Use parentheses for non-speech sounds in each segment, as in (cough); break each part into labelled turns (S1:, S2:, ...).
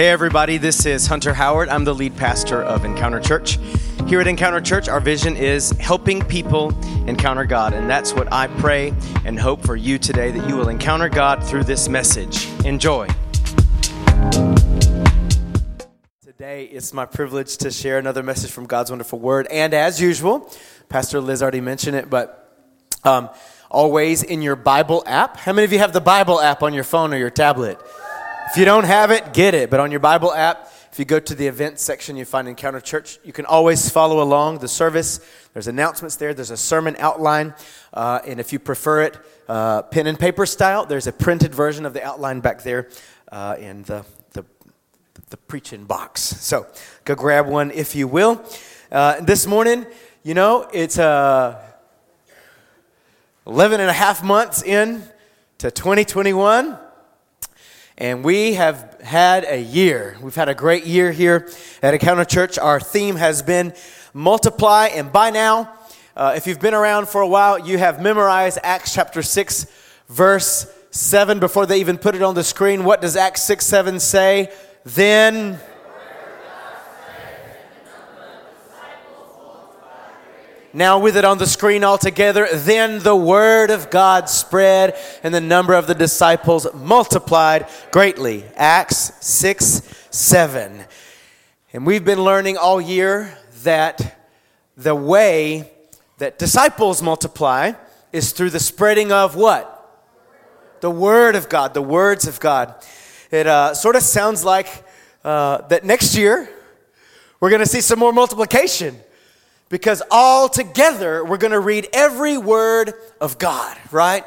S1: Hey, everybody, this is Hunter Howard. I'm the lead pastor of Encounter Church. Here at Encounter Church, our vision is helping people encounter God. And that's what I pray and hope for you today that you will encounter God through this message. Enjoy. Today, it's my privilege to share another message from God's wonderful word. And as usual, Pastor Liz already mentioned it, but um, always in your Bible app. How many of you have the Bible app on your phone or your tablet? If you don't have it, get it. But on your Bible app, if you go to the events section, you find Encounter Church. You can always follow along the service. There's announcements there. There's a sermon outline. Uh, and if you prefer it uh, pen and paper style, there's a printed version of the outline back there uh, in the, the, the preaching box. So go grab one if you will. Uh, this morning, you know, it's uh, 11 and a half months in to 2021 and we have had a year. We've had a great year here at Encounter Church. Our theme has been multiply, and by now, uh, if you've been around for a while, you have memorized Acts chapter 6, verse 7 before they even put it on the screen. What does Acts 6 7 say? Then Now, with it on the screen all together, then the word of God spread and the number of the disciples multiplied greatly. Acts 6 7. And we've been learning all year that the way that disciples multiply is through the spreading of what? The word of God, the words of God. It uh, sort of sounds like uh, that next year we're going to see some more multiplication because all together we're going to read every word of God, right?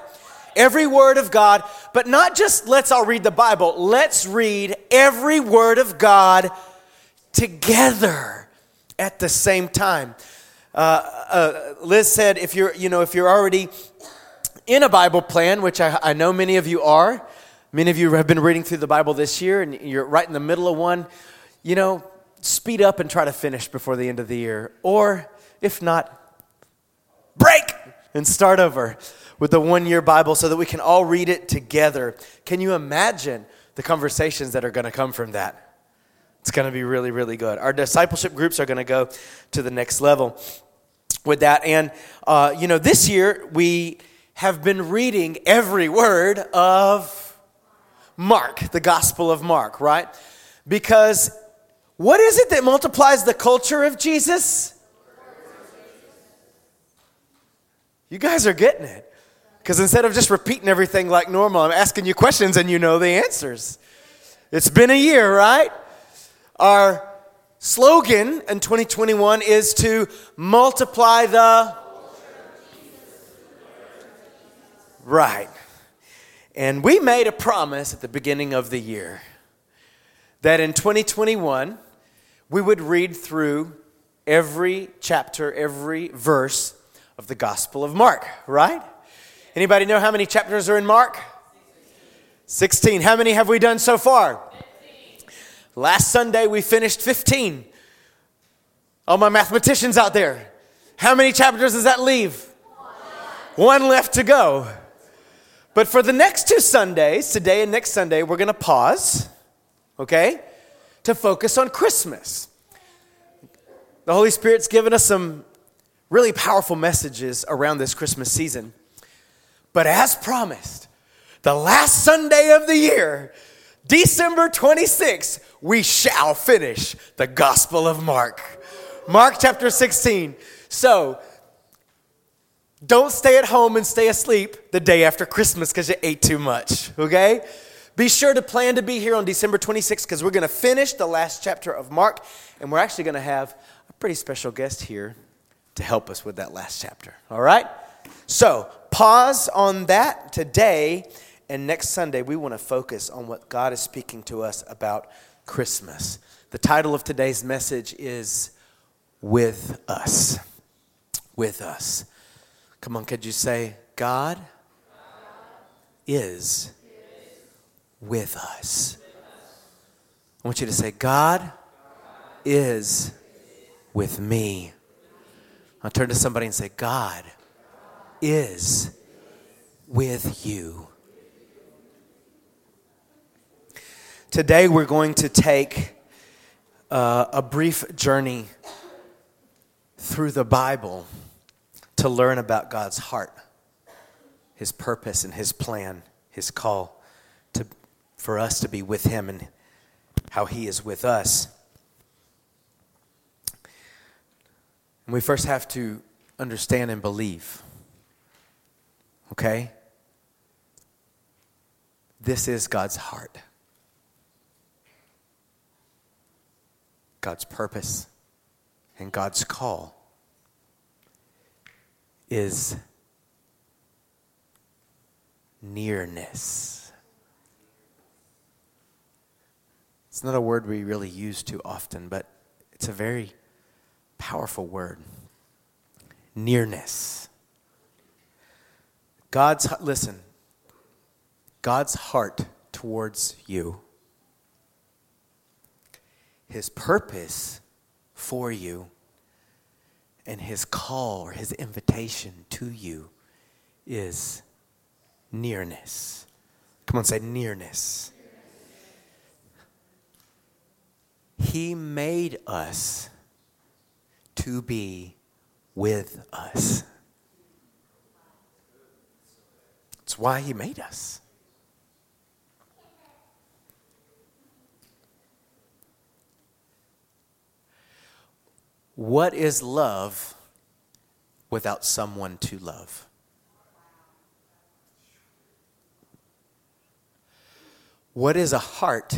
S1: Every word of God, but not just let's all read the Bible, let's read every word of God together at the same time. Uh, uh, Liz said, if you're, you know, if you're already in a Bible plan, which I, I know many of you are, many of you have been reading through the Bible this year, and you're right in the middle of one, you know, speed up and try to finish before the end of the year. Or if not, break and start over with the one year Bible so that we can all read it together. Can you imagine the conversations that are going to come from that? It's going to be really, really good. Our discipleship groups are going to go to the next level with that. And, uh, you know, this year we have been reading every word of Mark, the Gospel of Mark, right? Because what is it that multiplies the culture of Jesus? You guys are getting it. Because instead of just repeating everything like normal, I'm asking you questions and you know the answers. It's been a year, right? Our slogan in 2021 is to multiply the. Right. And we made a promise at the beginning of the year that in 2021 we would read through every chapter, every verse of the Gospel of Mark, right? Anybody know how many chapters are in Mark? 16. How many have we done so far? 15. Last Sunday we finished 15. All my mathematicians out there. How many chapters does that leave? One, One left to go. But for the next two Sundays, today and next Sunday, we're going to pause, okay, to focus on Christmas. The Holy Spirit's given us some really powerful messages around this Christmas season. But as promised, the last Sunday of the year, December 26th, we shall finish the Gospel of Mark. Mark chapter 16. So, don't stay at home and stay asleep the day after Christmas because you ate too much, okay? Be sure to plan to be here on December 26th because we're going to finish the last chapter of Mark, and we're actually going to have a pretty special guest here to help us with that last chapter. All right? So, pause on that today, and next Sunday we want to focus on what God is speaking to us about Christmas. The title of today's message is With Us. With Us. Come on, could you say, God, is with us. I want you to say, God is with me. I'll turn to somebody and say, God is with you. Today we're going to take uh, a brief journey through the Bible to learn about God's heart, His purpose, and His plan, His call to, for us to be with Him and how He is with us. And we first have to understand and believe. Okay? This is God's heart. God's purpose and God's call is nearness. It's not a word we really use too often, but it's a very powerful word. Nearness. God's, listen, God's heart towards you, His purpose for you, and His call or His invitation to you is nearness. Come on, say nearness. He made us to be with us. It's why He made us. What is love without someone to love? What is a heart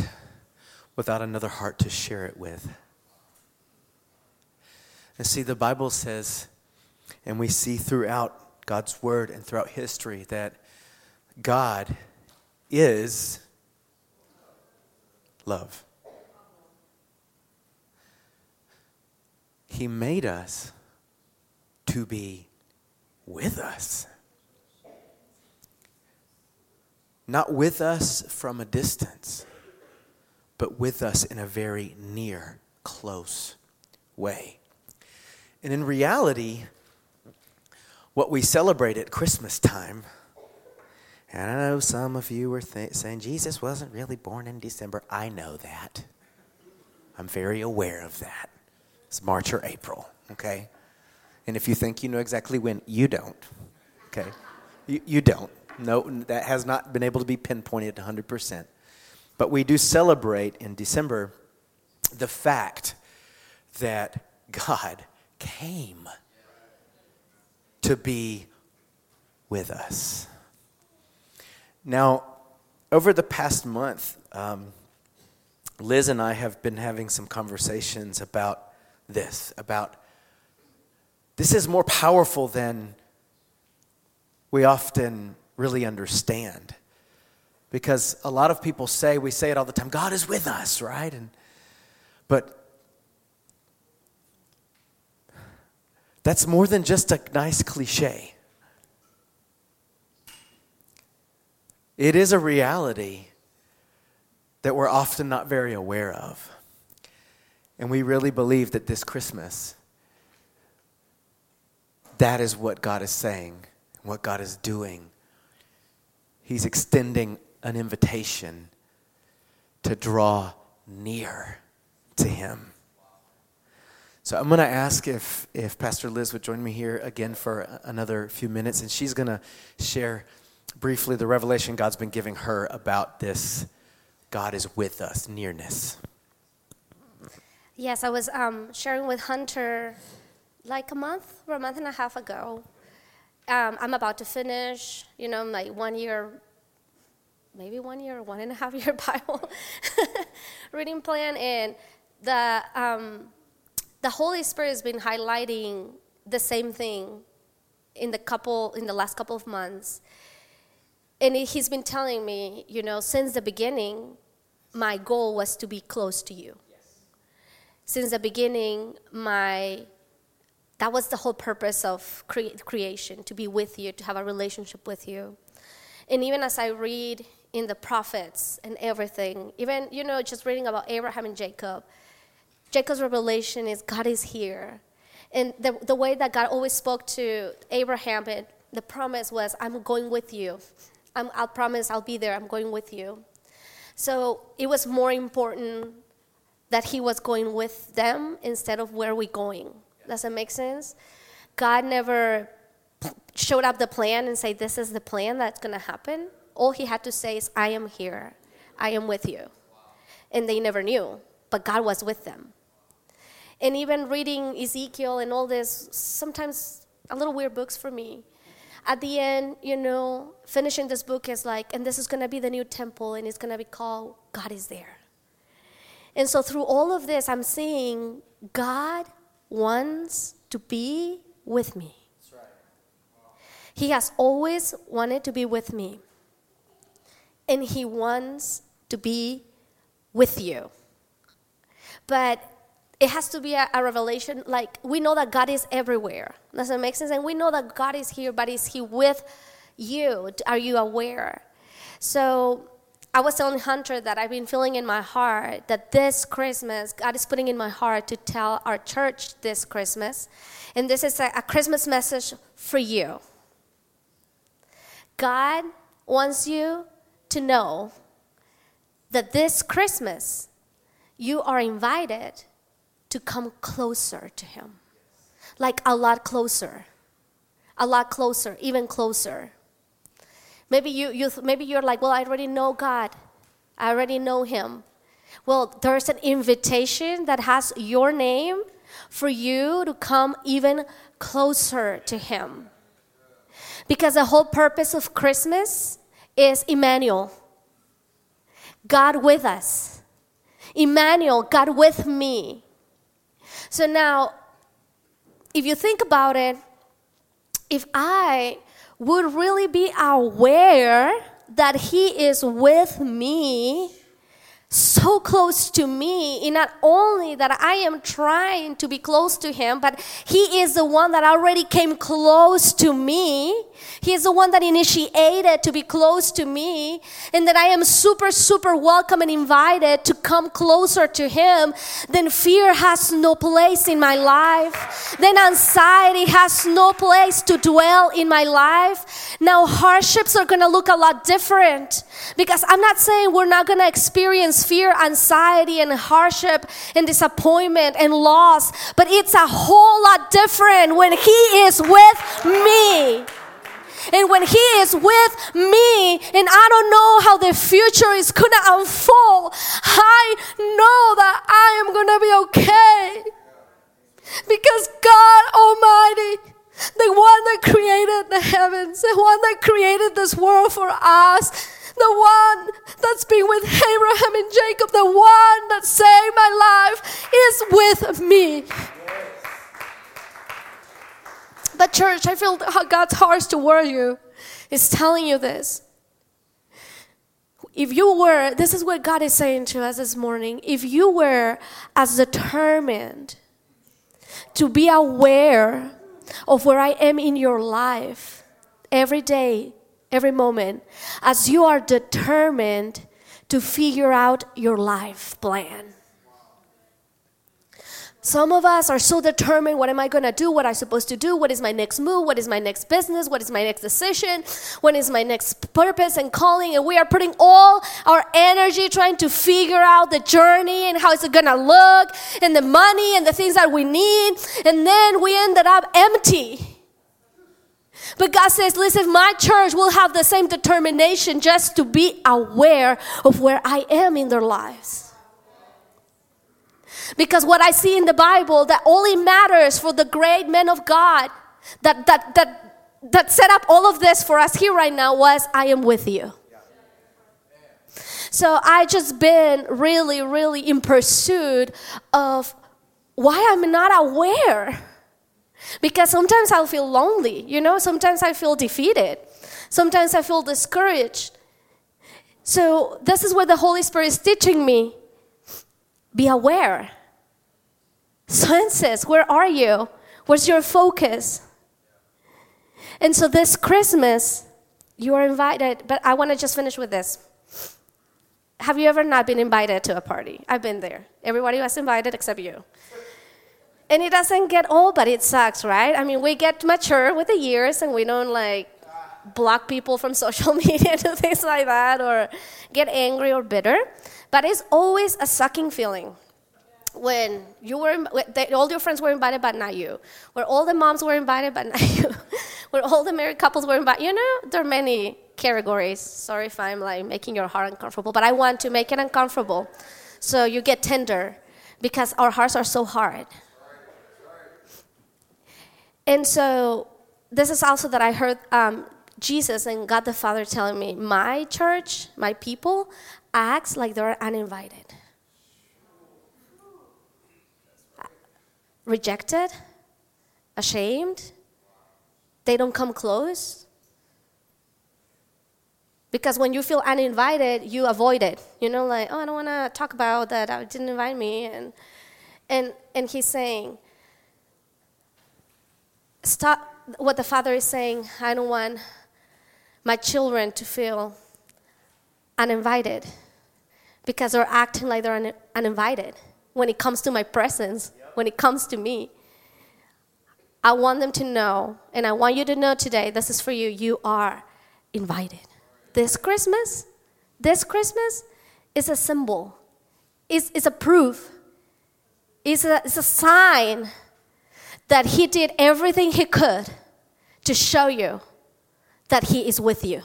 S1: without another heart to share it with? And see, the Bible says, and we see throughout God's word and throughout history that God is love. He made us to be with us. Not with us from a distance, but with us in a very near, close way. And in reality, what we celebrate at Christmas time, and I know some of you are th- saying Jesus wasn't really born in December. I know that. I'm very aware of that. It's March or April, okay? And if you think you know exactly when, you don't, okay? You, you don't. No, that has not been able to be pinpointed 100%. But we do celebrate in December the fact that God came to be with us. Now, over the past month, um, Liz and I have been having some conversations about this about this is more powerful than we often really understand. Because a lot of people say, we say it all the time, God is with us, right? And but that's more than just a nice cliche. It is a reality that we're often not very aware of. And we really believe that this Christmas, that is what God is saying, what God is doing. He's extending an invitation to draw near to Him. So I'm going to ask if, if Pastor Liz would join me here again for another few minutes, and she's going to share briefly the revelation God's been giving her about this God is with us nearness.
S2: Yes, I was um, sharing with Hunter like a month or a month and a half ago. Um, I'm about to finish, you know, my one year, maybe one year, one and a half year (laughs) Bible (laughs) reading plan, and the um, the Holy Spirit has been highlighting the same thing in the couple in the last couple of months, and he's been telling me, you know, since the beginning, my goal was to be close to you. Since the beginning, my that was the whole purpose of cre- creation to be with you, to have a relationship with you. And even as I read in the prophets and everything, even, you know, just reading about Abraham and Jacob, Jacob's revelation is God is here. And the, the way that God always spoke to Abraham, and the promise was, I'm going with you. I'm, I'll promise I'll be there. I'm going with you. So it was more important that he was going with them instead of where we going. Does that make sense? God never showed up the plan and say, This is the plan that's going to happen. All he had to say is, I am here. I am with you. And they never knew, but God was with them. And even reading Ezekiel and all this, sometimes a little weird books for me. At the end, you know, finishing this book is like, and this is going to be the new temple, and it's going to be called God is There. And so through all of this, I'm seeing God wants to be with me. He has always wanted to be with me. And He wants to be with you. But it has to be a, a, revelation. Like, we know that God is everywhere. Does that make sense? And we know that God is here, but is He with you? Are you aware? So, I was telling Hunter that I've been feeling in my heart that this Christmas, God is putting in my heart to tell our church this Christmas. And this is a, a Christmas message for you. God wants you to know that this Christmas, you are invited to come closer to Him. Like a lot closer. A lot closer, even closer. Maybe, you, you, maybe you're like, well, I already know God, I already know Him. Well, there's an invitation that has your name for you to come even closer to Him. Because the whole purpose of Christmas is Emmanuel, God with us. Emmanuel, God with me. So now, if you think about it, if I would really be aware that He is with me, so close to me, in not only that I am trying to be close to Him, but He is the one that already came close to me. He is the one that initiated to be close to me, and that I am super, super welcome and invited to come closer to Him. Then fear has no place in my life. Then anxiety has no place to dwell in my life. Now hardships are gonna look a lot different because I'm not saying we're not gonna experience fear, anxiety, and hardship, and disappointment and loss, but it's a whole lot different when He is with me. And when He is with me, and I don't know how the future is gonna unfold, I know that I am gonna be okay. Because God Almighty, the one that created the heavens, the one that created this world for us, the one that's been with Abraham and Jacob, the one that saved my life, is with me. But, church, I feel God's heart toward you is telling you this. If you were, this is what God is saying to us this morning, if you were as determined to be aware of where I am in your life every day, every moment, as you are determined to figure out your life plan. Some of us are so determined what am I going to do? What am I supposed to do? What is my next move? What is my next business? What is my next decision? What is my next purpose and calling? And we are putting all our energy trying to figure out the journey and how is it going to look and the money and the things that we need. And then we ended up empty. But God says, listen, my church will have the same determination just to be aware of where I am in their lives. Because what I see in the Bible that only matters for the great men of God that, that, that, that set up all of this for us here right now was I am with you. So I just been really, really in pursuit of why I'm not aware. Because sometimes I'll feel lonely, you know, sometimes I feel defeated, sometimes I feel discouraged. So this is what the Holy Spirit is teaching me. Be aware. Senses, where are you? Where's your focus? And so this Christmas, you are invited, but I want to just finish with this. Have you ever not been invited to a party? I've been there. Everybody was invited except you. And it doesn't get old, but it sucks, right? I mean, we get mature with the years and we don't like block people from (laughs) social media and things like that, or get angry or bitter. But it's always a sucking feeling. When you were they, all your friends were invited but not you. Where all the moms were invited but (laughs) not you. Where all the married couples were invited you know there are many categories. Sorry if i'm like making your heart uncomfortable but i want to make it uncomfortable. So you get tender because our hearts are so hard and so this is also that i heard um, jesus and god the father telling me my church my people acts like they're uninvited rejected, ashamed. They don't come close. Because when you feel uninvited, you avoid it. You know, like, oh, I don't want to talk about that. I didn't invite me. And, and, and he's saying, stop. What the father is saying, I don't want my children to feel uninvited because they're acting like they're un- uninvited when it comes to my presence when it comes to me. I want them to know, and I want you to know today this is for you. You are invited. This Christmas, this Christmas is a symbol, it's, it's a proof, it's a, it's a sign that He did everything He could to show you that He is with you.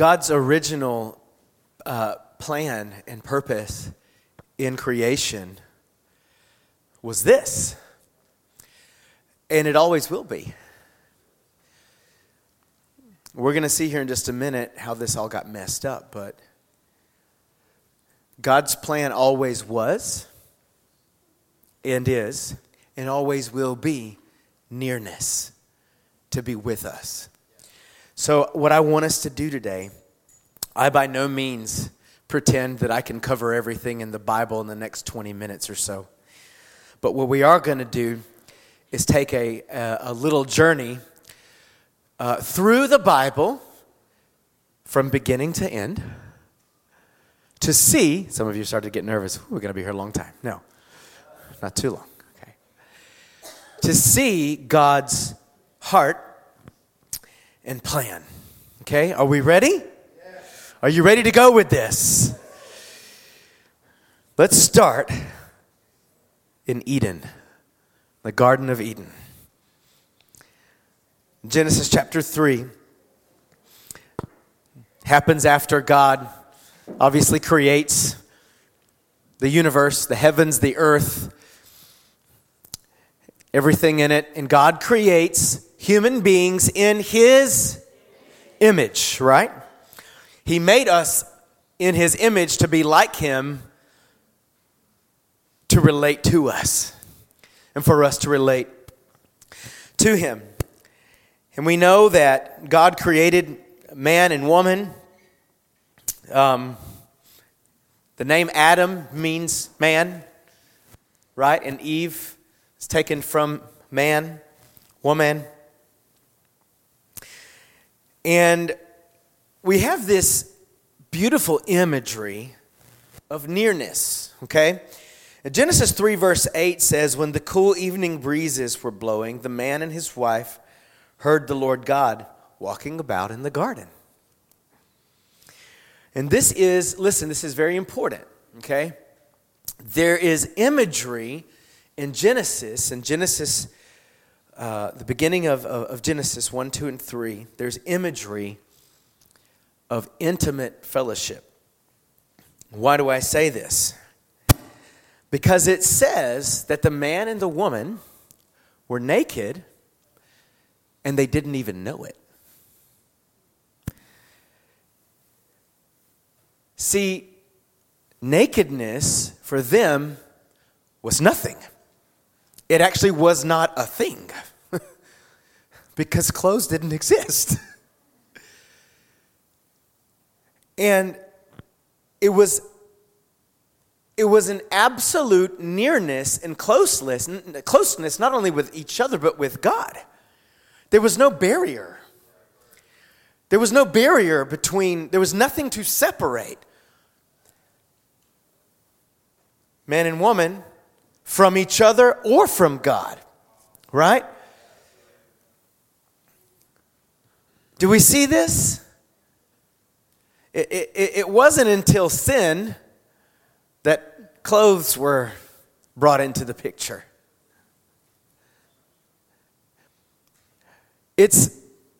S1: God's original uh, plan and purpose in creation was this, and it always will be. We're going to see here in just a minute how this all got messed up, but God's plan always was and is and always will be nearness to be with us. So, what I want us to do today, I by no means pretend that I can cover everything in the Bible in the next 20 minutes or so. But what we are going to do is take a, a, a little journey uh, through the Bible from beginning to end to see. Some of you started to get nervous. We're going to be here a long time. No, not too long. Okay. To see God's heart and plan. Okay, are we ready? Are you ready to go with this? Let's start in Eden, the Garden of Eden. Genesis chapter 3 happens after God obviously creates the universe, the heavens, the earth, everything in it, and God creates human beings in His image, right? He made us in His image to be like Him, to relate to us, and for us to relate to Him. And we know that God created man and woman. Um, the name Adam means man, right? And Eve is taken from man, woman. And we have this beautiful imagery of nearness, okay? Genesis 3, verse 8 says, When the cool evening breezes were blowing, the man and his wife heard the Lord God walking about in the garden. And this is, listen, this is very important, okay? There is imagery in Genesis, in Genesis uh, the beginning of, of, of Genesis 1, 2, and 3, there's imagery of intimate fellowship. Why do I say this? Because it says that the man and the woman were naked and they didn't even know it. See, nakedness for them was nothing. It actually was not a thing (laughs) because clothes didn't exist. (laughs) and it was it was an absolute nearness and closeness, closeness not only with each other but with God. There was no barrier. There was no barrier between, there was nothing to separate man and woman from each other or from God, right? Do we see this? It, it, it wasn't until sin that clothes were brought into the picture. It's,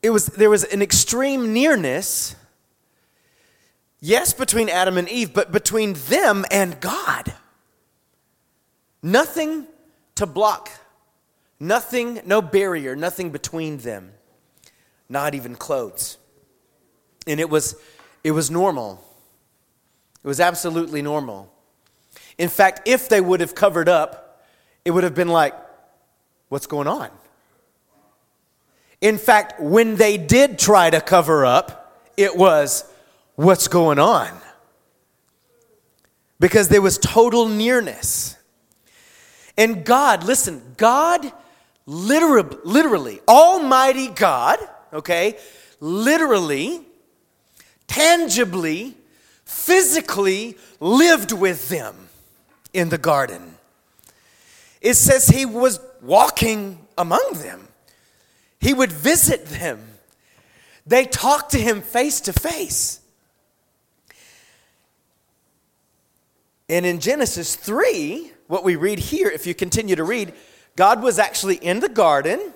S1: it was, there was an extreme nearness, yes, between Adam and Eve, but between them and God. Nothing to block, nothing, no barrier, nothing between them, not even clothes. And it was, it was normal. It was absolutely normal. In fact, if they would have covered up, it would have been like, what's going on? In fact, when they did try to cover up, it was, what's going on? Because there was total nearness. And God, listen, God, literally, literally, Almighty God, okay, literally, tangibly, physically lived with them in the garden. It says he was walking among them, he would visit them. They talked to him face to face. And in Genesis 3, what we read here, if you continue to read, God was actually in the garden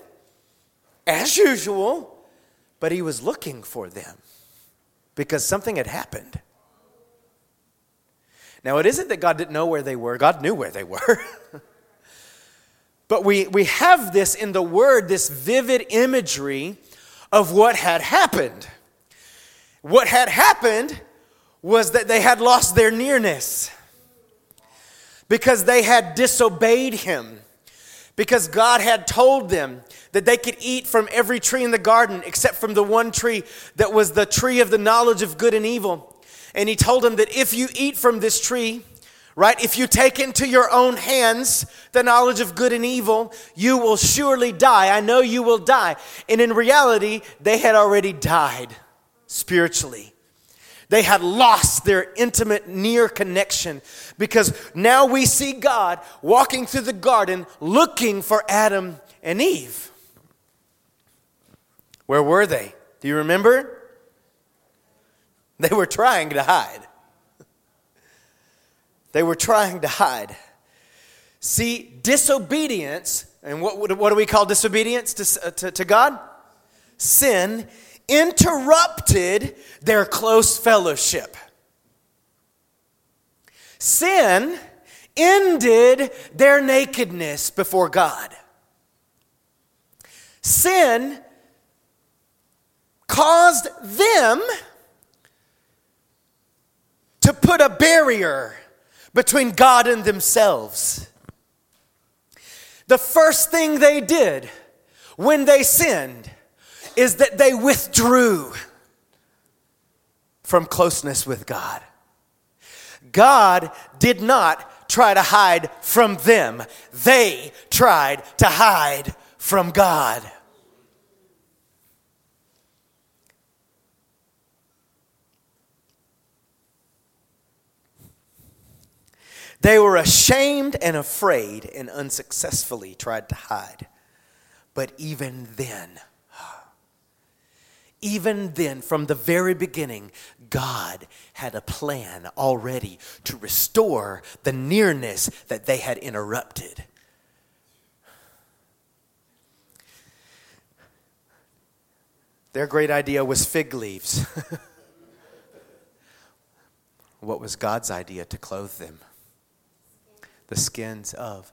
S1: as usual, but he was looking for them because something had happened. Now, it isn't that God didn't know where they were, God knew where they were. (laughs) but we, we have this in the Word, this vivid imagery of what had happened. What had happened was that they had lost their nearness because they had disobeyed him. Because God had told them that they could eat from every tree in the garden except from the one tree that was the tree of the knowledge of good and evil. And He told them that if you eat from this tree, right, if you take into your own hands the knowledge of good and evil, you will surely die. I know you will die. And in reality, they had already died spiritually. They had lost their intimate, near connection because now we see God walking through the garden looking for Adam and Eve. Where were they? Do you remember? They were trying to hide. They were trying to hide. See, disobedience, and what, what do we call disobedience to, uh, to, to God? Sin interrupted their close fellowship. Sin ended their nakedness before God. Sin caused them to put a barrier between God and themselves. The first thing they did when they sinned is that they withdrew from closeness with God. God did not try to hide from them, they tried to hide from God. They were ashamed and afraid and unsuccessfully tried to hide. But even then, (sighs) even then, from the very beginning, God had a plan already to restore the nearness that they had interrupted. Their great idea was fig leaves. (laughs) what was God's idea to clothe them? The skins of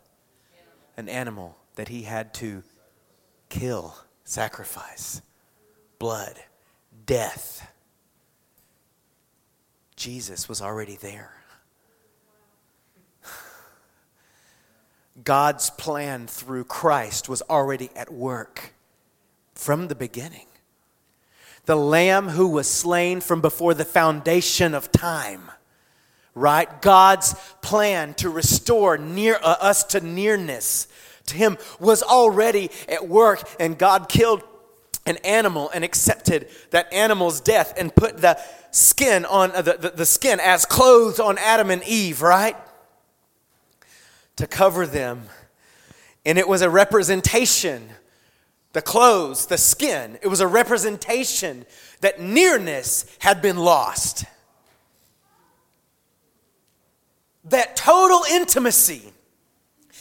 S1: an animal that he had to kill, sacrifice blood, death. Jesus was already there. God's plan through Christ was already at work from the beginning. The Lamb who was slain from before the foundation of time, right? God's plan to restore near, uh, us to nearness to Him was already at work, and God killed an animal and accepted that animal's death and put the skin on uh, the, the, the skin as clothes on Adam and Eve, right? To cover them. And it was a representation, the clothes, the skin, it was a representation that nearness had been lost. That total intimacy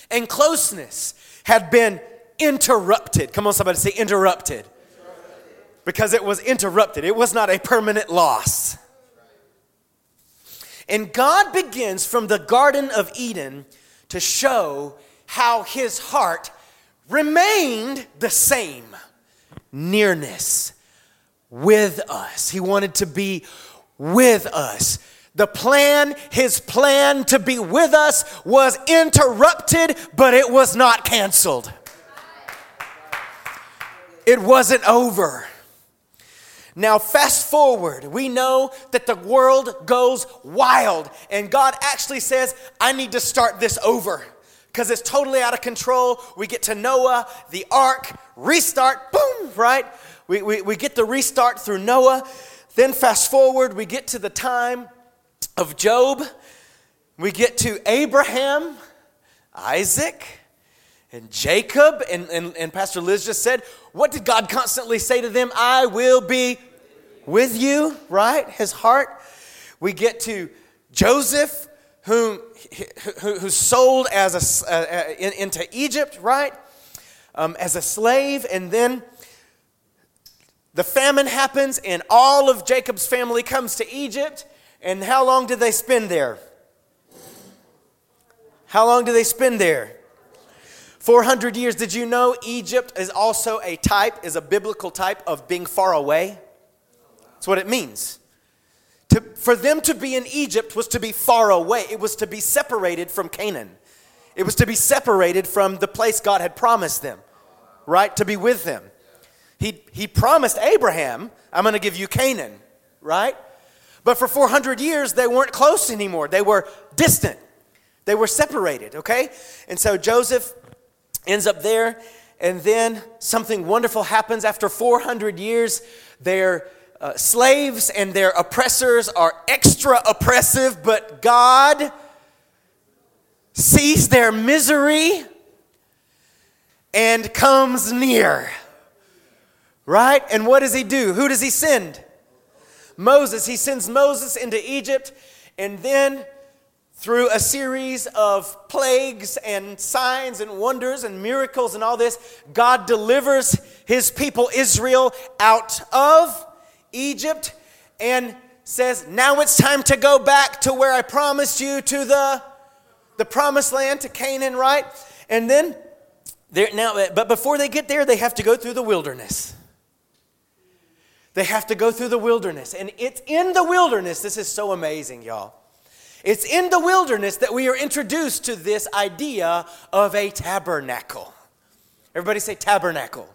S1: and closeness had been interrupted. Come on, somebody say interrupted because it was interrupted. It was not a permanent loss. And God begins from the Garden of Eden to show how his heart remained the same nearness with us. He wanted to be with us. The plan, his plan to be with us was interrupted, but it was not canceled. It wasn't over. Now, fast forward, we know that the world goes wild, and God actually says, I need to start this over because it's totally out of control. We get to Noah, the ark, restart, boom, right? We, we, we get the restart through Noah. Then, fast forward, we get to the time of Job. We get to Abraham, Isaac, and Jacob. And, and, and Pastor Liz just said, what did God constantly say to them? I will be with you, right? His heart. We get to Joseph, whom who's sold as a, uh, uh, in, into Egypt, right? Um, as a slave, and then the famine happens, and all of Jacob's family comes to Egypt. And how long did they spend there? How long did they spend there? 400 years. Did you know Egypt is also a type, is a biblical type of being far away? That's what it means. To, for them to be in Egypt was to be far away, it was to be separated from Canaan. It was to be separated from the place God had promised them, right? To be with them. He, he promised Abraham, I'm going to give you Canaan, right? But for 400 years, they weren't close anymore. They were distant. They were separated, okay? And so Joseph ends up there, and then something wonderful happens after 400 years. Their uh, slaves and their oppressors are extra oppressive, but God sees their misery and comes near. Right? And what does he do? Who does he send? Moses. He sends Moses into Egypt, and then through a series of plagues and signs and wonders and miracles and all this, God delivers his people Israel out of Egypt and says, Now it's time to go back to where I promised you to the, the promised land, to Canaan, right? And then, now, but before they get there, they have to go through the wilderness. They have to go through the wilderness. And it's in the wilderness, this is so amazing, y'all it's in the wilderness that we are introduced to this idea of a tabernacle. Everybody say tabernacle.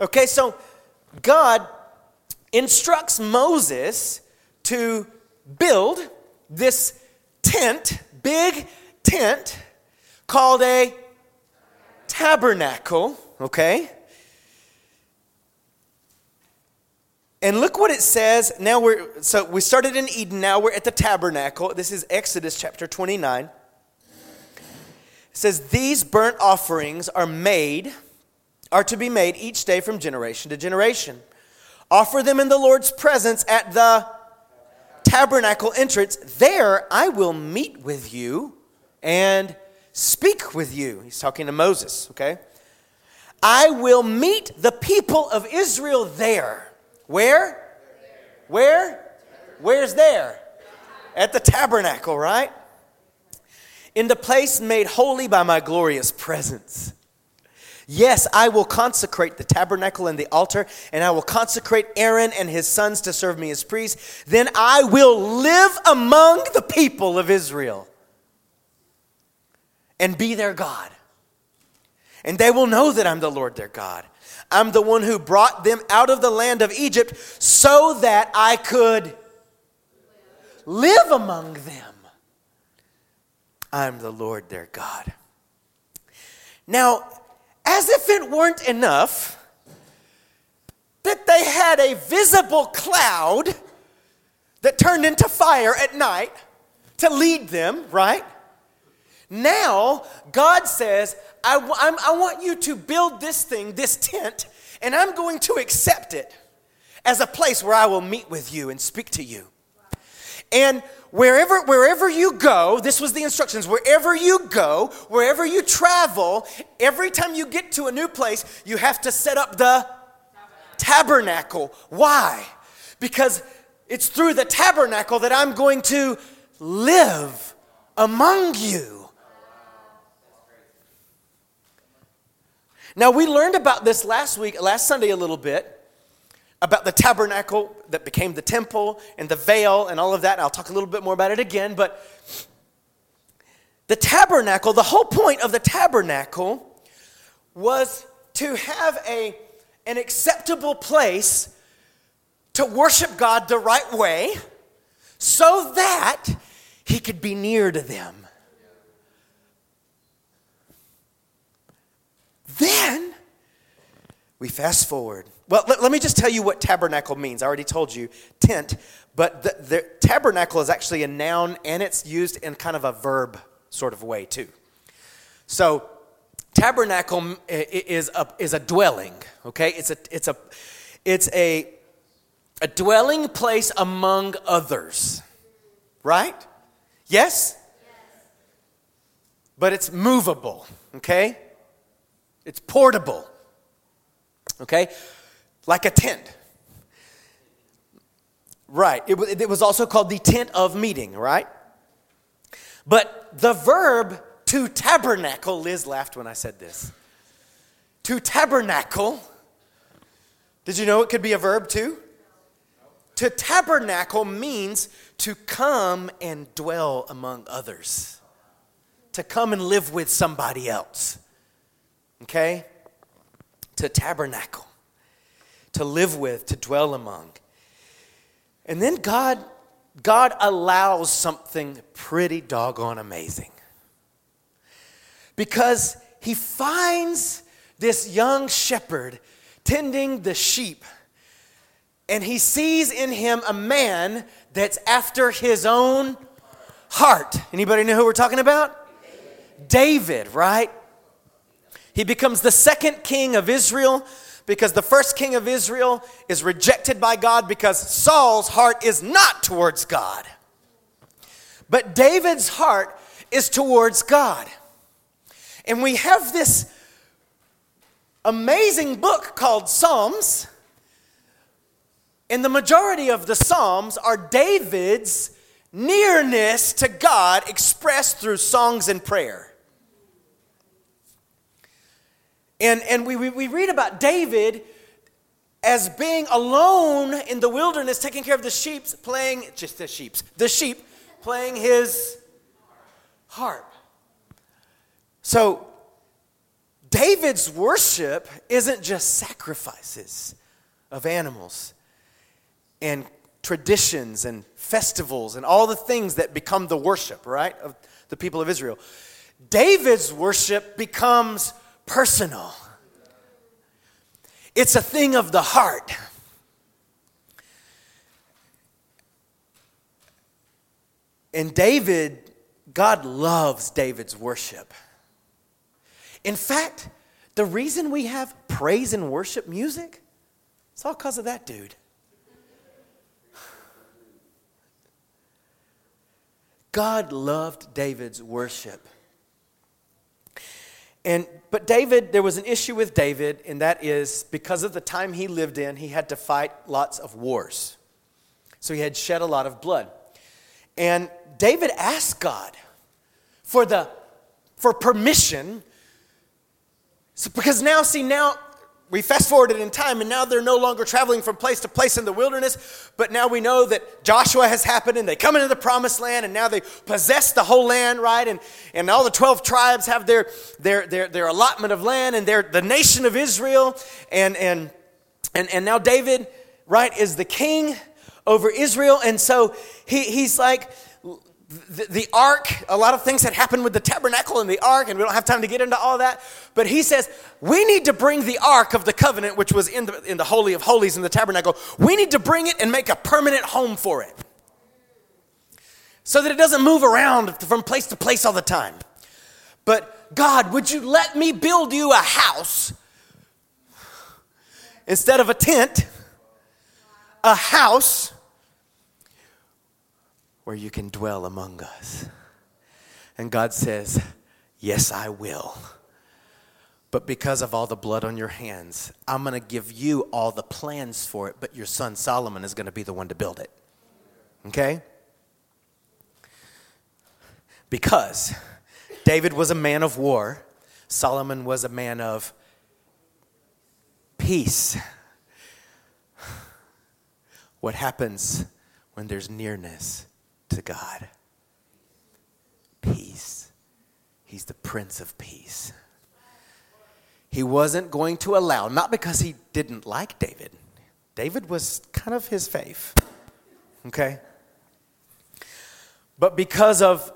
S1: Okay, so God instructs Moses to build this tent, big tent, called a tabernacle, okay? And look what it says. Now we're, so we started in Eden, now we're at the tabernacle. This is Exodus chapter 29. It says, These burnt offerings are made, are to be made each day from generation to generation. Offer them in the Lord's presence at the tabernacle entrance. There I will meet with you and speak with you. He's talking to Moses, okay? I will meet the people of Israel there where? Where? Where's there? At the tabernacle, right? In the place made holy by my glorious presence. Yes, I will consecrate the tabernacle and the altar, and I will consecrate Aaron and his sons to serve me as priests. Then I will live among the people of Israel and be their God. And they will know that I'm the Lord their God. I'm the one who brought them out of the land of Egypt so that I could live among them. I'm the Lord their God. Now, as if it weren't enough, that they had a visible cloud that turned into fire at night to lead them, right? Now, God says, I, I'm, I want you to build this thing, this tent, and I'm going to accept it as a place where I will meet with you and speak to you. And wherever, wherever you go, this was the instructions, wherever you go, wherever you travel, every time you get to a new place, you have to set up the tabernacle. Why? Because it's through the tabernacle that I'm going to live among you. Now, we learned about this last week, last Sunday, a little bit about the tabernacle that became the temple and the veil and all of that. And I'll talk a little bit more about it again. But the tabernacle, the whole point of the tabernacle was to have a, an acceptable place to worship God the right way so that he could be near to them. Then we fast forward. Well, let, let, me just tell you what tabernacle means. I already told you tent, but the, the tabernacle is actually a noun and it's used in kind of a verb sort of way too. So, tabernacle is a, is a dwelling, okay? It's a, it's a, it's a, a dwelling place among others, right? Yes? yes? But it's movable, okay? It's portable. Okay? Like a tent. Right. It, it was also called the tent of meeting, right? But the verb to tabernacle, Liz laughed when I said this. To tabernacle, did you know it could be a verb too? To tabernacle means to come and dwell among others, to come and live with somebody else okay? To tabernacle, to live with, to dwell among. And then God, God allows something pretty doggone amazing. Because he finds this young shepherd tending the sheep and he sees in him a man that's after his own heart. Anybody know who we're talking about? David, right? He becomes the second king of Israel because the first king of Israel is rejected by God because Saul's heart is not towards God. But David's heart is towards God. And we have this amazing book called Psalms. And the majority of the Psalms are David's nearness to God expressed through songs and prayer. And, and we, we, read about David as being alone in the wilderness, taking care of the sheep, playing, just the sheep, the sheep, playing his harp. So, David's worship isn't just sacrifices of animals and traditions and festivals and all the things that become the worship, right, of the people of Israel. David's worship becomes personal, it's a thing of the heart. And David, God loves David's worship. In fact, the reason we have praise and worship music, it's all because of that dude. God loved David's worship. And but David, there was an issue with David, and that is because of the time he lived in, he had to fight lots of wars. So he had shed a lot of blood. And David asked God for the for permission. So because now, see, now we fast forwarded in time and now they're no longer traveling from place to place in the wilderness but now we know that joshua has happened and they come into the promised land and now they possess the whole land right? And, and all the 12 tribes have their, their, their, their allotment of land and they're the nation of israel and, and, and, and now david right is the king over israel and so he, he's like the, the ark, a lot of things had happened with the tabernacle and the ark, and we don't have time to get into all that. But he says, we need to bring the ark of the covenant, which was in the, in the Holy of Holies in the tabernacle, we need to bring it and make a permanent home for it. So that it doesn't move around from place to place all the time. But God, would you let me build you a house instead of a tent? A house where you can dwell among us. And God says, Yes, I will. But because of all the blood on your hands, I'm going to give you all the plans for it, but your son Solomon is going to be the one to build it. Okay? Because David was a man of war, Solomon was a man of peace. What happens when there's nearness? To God. Peace. He's the Prince of Peace. He wasn't going to allow, not because he didn't like David, David was kind of his faith, okay? But because of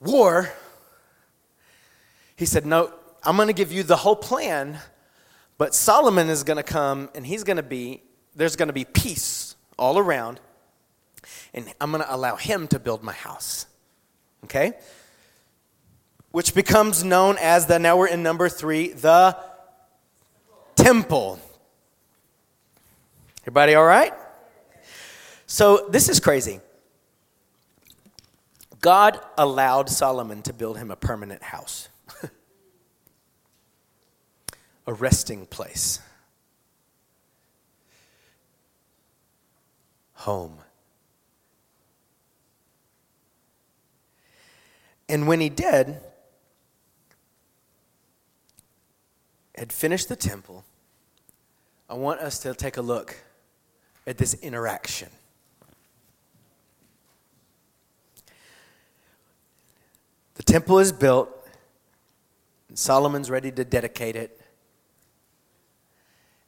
S1: war, he said, No, I'm going to give you the whole plan, but Solomon is going to come and he's going to be, there's going to be peace all around and I'm going to allow him to build my house. Okay? Which becomes known as the, now we're in number three, the temple. Everybody all right? So this is crazy. God allowed Solomon to build him a permanent house, (laughs) a resting place, home. And when he did, had finished the temple, I want us to take a look at this interaction. The temple is built, Solomon's ready to dedicate it.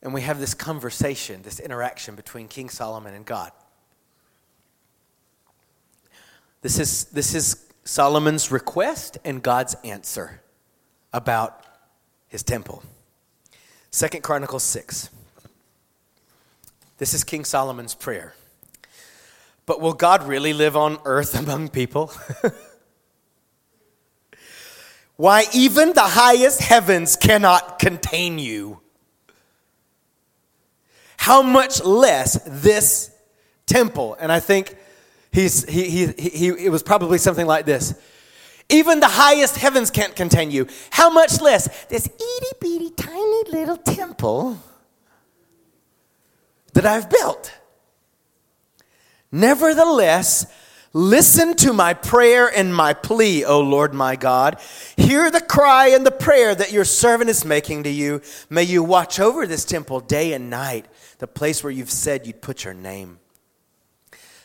S1: And we have this conversation, this interaction between King Solomon and God. This is, this is Solomon's request and God's answer about his temple. Second Chronicles 6. This is King Solomon's prayer. But will God really live on earth (laughs) among people? (laughs) Why, even the highest heavens cannot contain you. How much less this temple? And I think He's, he, he, he, it was probably something like this. Even the highest heavens can't contain you. How much less this itty bitty tiny little temple that I've built? Nevertheless, listen to my prayer and my plea, O Lord my God. Hear the cry and the prayer that your servant is making to you. May you watch over this temple day and night, the place where you've said you'd put your name.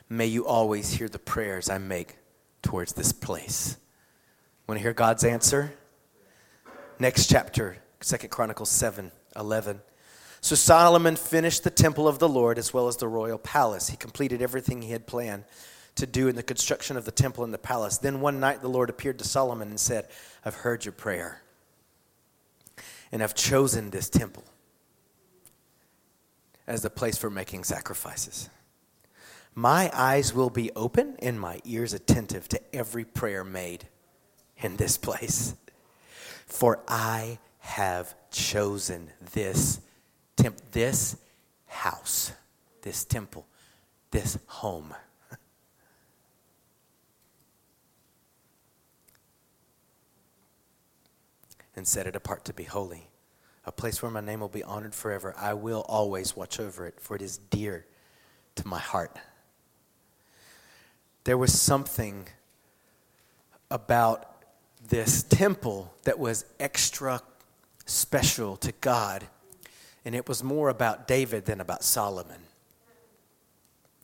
S1: May you always hear the prayers I make towards this place. Want to hear God's answer? Next chapter, Second Chronicles 7 11. So Solomon finished the temple of the Lord as well as the royal palace. He completed everything he had planned to do in the construction of the temple and the palace. Then one night the Lord appeared to Solomon and said, I've heard your prayer, and I've chosen this temple as the place for making sacrifices. My eyes will be open and my ears attentive to every prayer made in this place. For I have chosen this temp- this house, this temple, this home. (laughs) and set it apart to be holy, a place where my name will be honored forever. I will always watch over it, for it is dear to my heart there was something about this temple that was extra special to God, and it was more about David than about Solomon.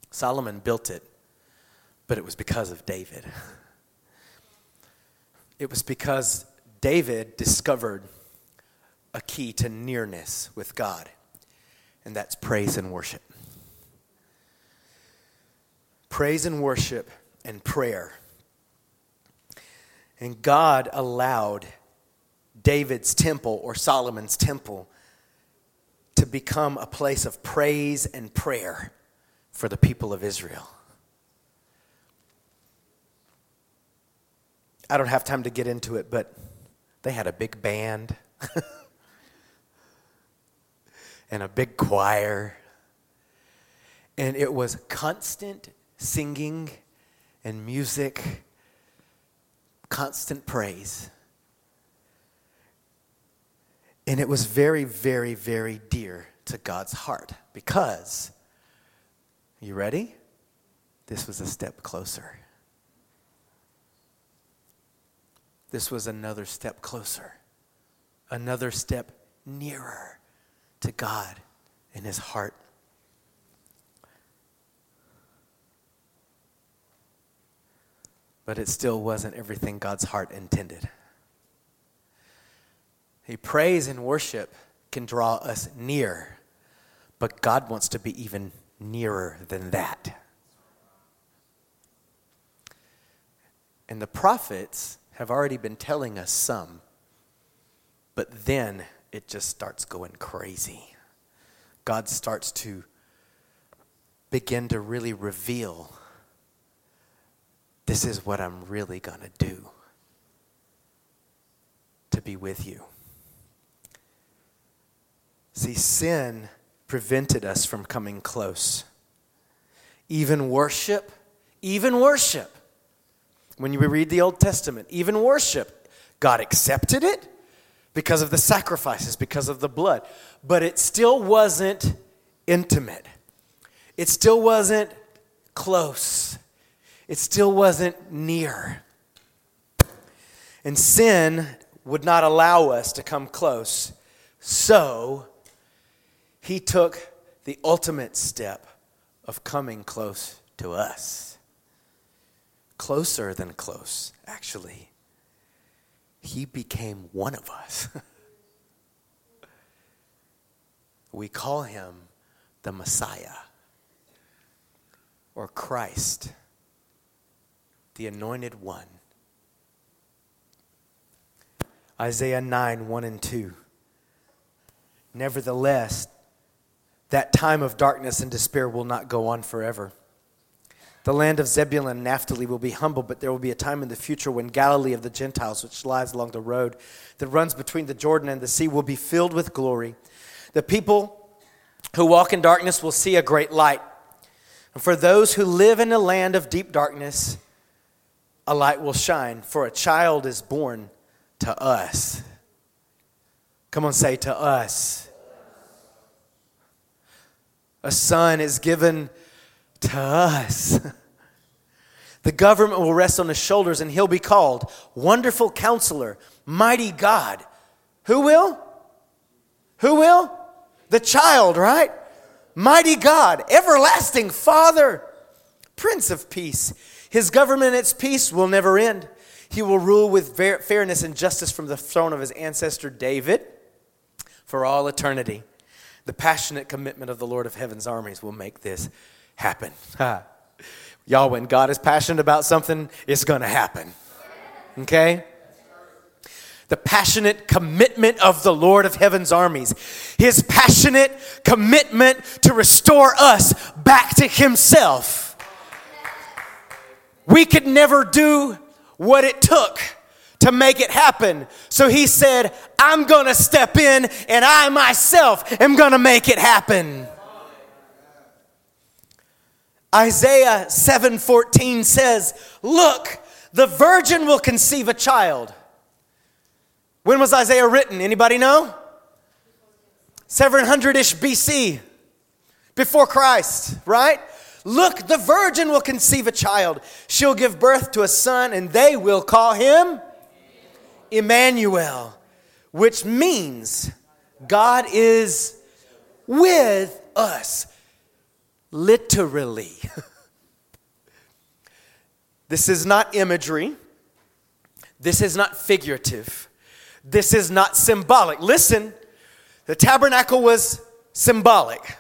S1: Solomon built it, but it was because of David. (laughs) It was because David discovered a key to nearness with God, and that's praise and worship. Praise and worship and prayer. And God allowed David's temple or Solomon's temple to become a place of praise and prayer for the people of Israel. I don't have time to get into it, but they had a big band (laughs) and a big choir. And it was constant singing and music, constant praise. And it was very, very, very dear to God's heart because, you ready? This was a step closer. This was another step closer, another step nearer to God and His heart. But it still wasn't everything God's heart intended. He praise and worship can draw us near, but God wants to be even nearer than that. And the prophets have already been telling us some, but then it just starts going crazy. God starts to begin to really reveal this is what I'm really going to do to be with you. See, sin prevented us from coming close. Even worship, even worship when you read the Old Testament, even worship, God accepted it because of the sacrifices, because of the blood. But it still wasn't intimate. It still wasn't close. It still wasn't near. And sin would not allow us to come close. So he took the ultimate step of coming close to us closer than close, actually. He became one of us. (laughs) we call him the Messiah or Christ, the anointed one. Isaiah 9 1 and 2. Nevertheless, that time of darkness and despair will not go on forever. The land of Zebulun and Naphtali will be humble, but there will be a time in the future when Galilee of the Gentiles, which lies along the road that runs between the Jordan and the sea, will be filled with glory. The people who walk in darkness will see a great light. And for those who live in a land of deep darkness, a light will shine, for a child is born to us. Come on, say to us. A son is given to us. (laughs) The government will rest on his shoulders, and he'll be called Wonderful Counselor, Mighty God. Who will? Who will? The child, right? Mighty God, Everlasting Father, Prince of Peace. His government, and its peace, will never end. He will rule with fairness and justice from the throne of his ancestor David for all eternity. The passionate commitment of the Lord of heaven's armies will make this happen. Y'all, when God is passionate about something, it's going to happen. Okay? The passionate commitment of the Lord of heaven's armies. His passionate commitment to restore us back to Himself. We could never do what it took to make it happen. So He said, I'm going to step in and I myself am going to make it happen. Isaiah 7:14 says, "Look, the virgin will conceive a child." When was Isaiah written? Anybody know? 700ish BC. Before Christ, right? Look, the virgin will conceive a child. She'll give birth to a son and they will call him Emmanuel, which means God is with us literally. (laughs) this is not imagery. This is not figurative. This is not symbolic. Listen, the tabernacle was symbolic,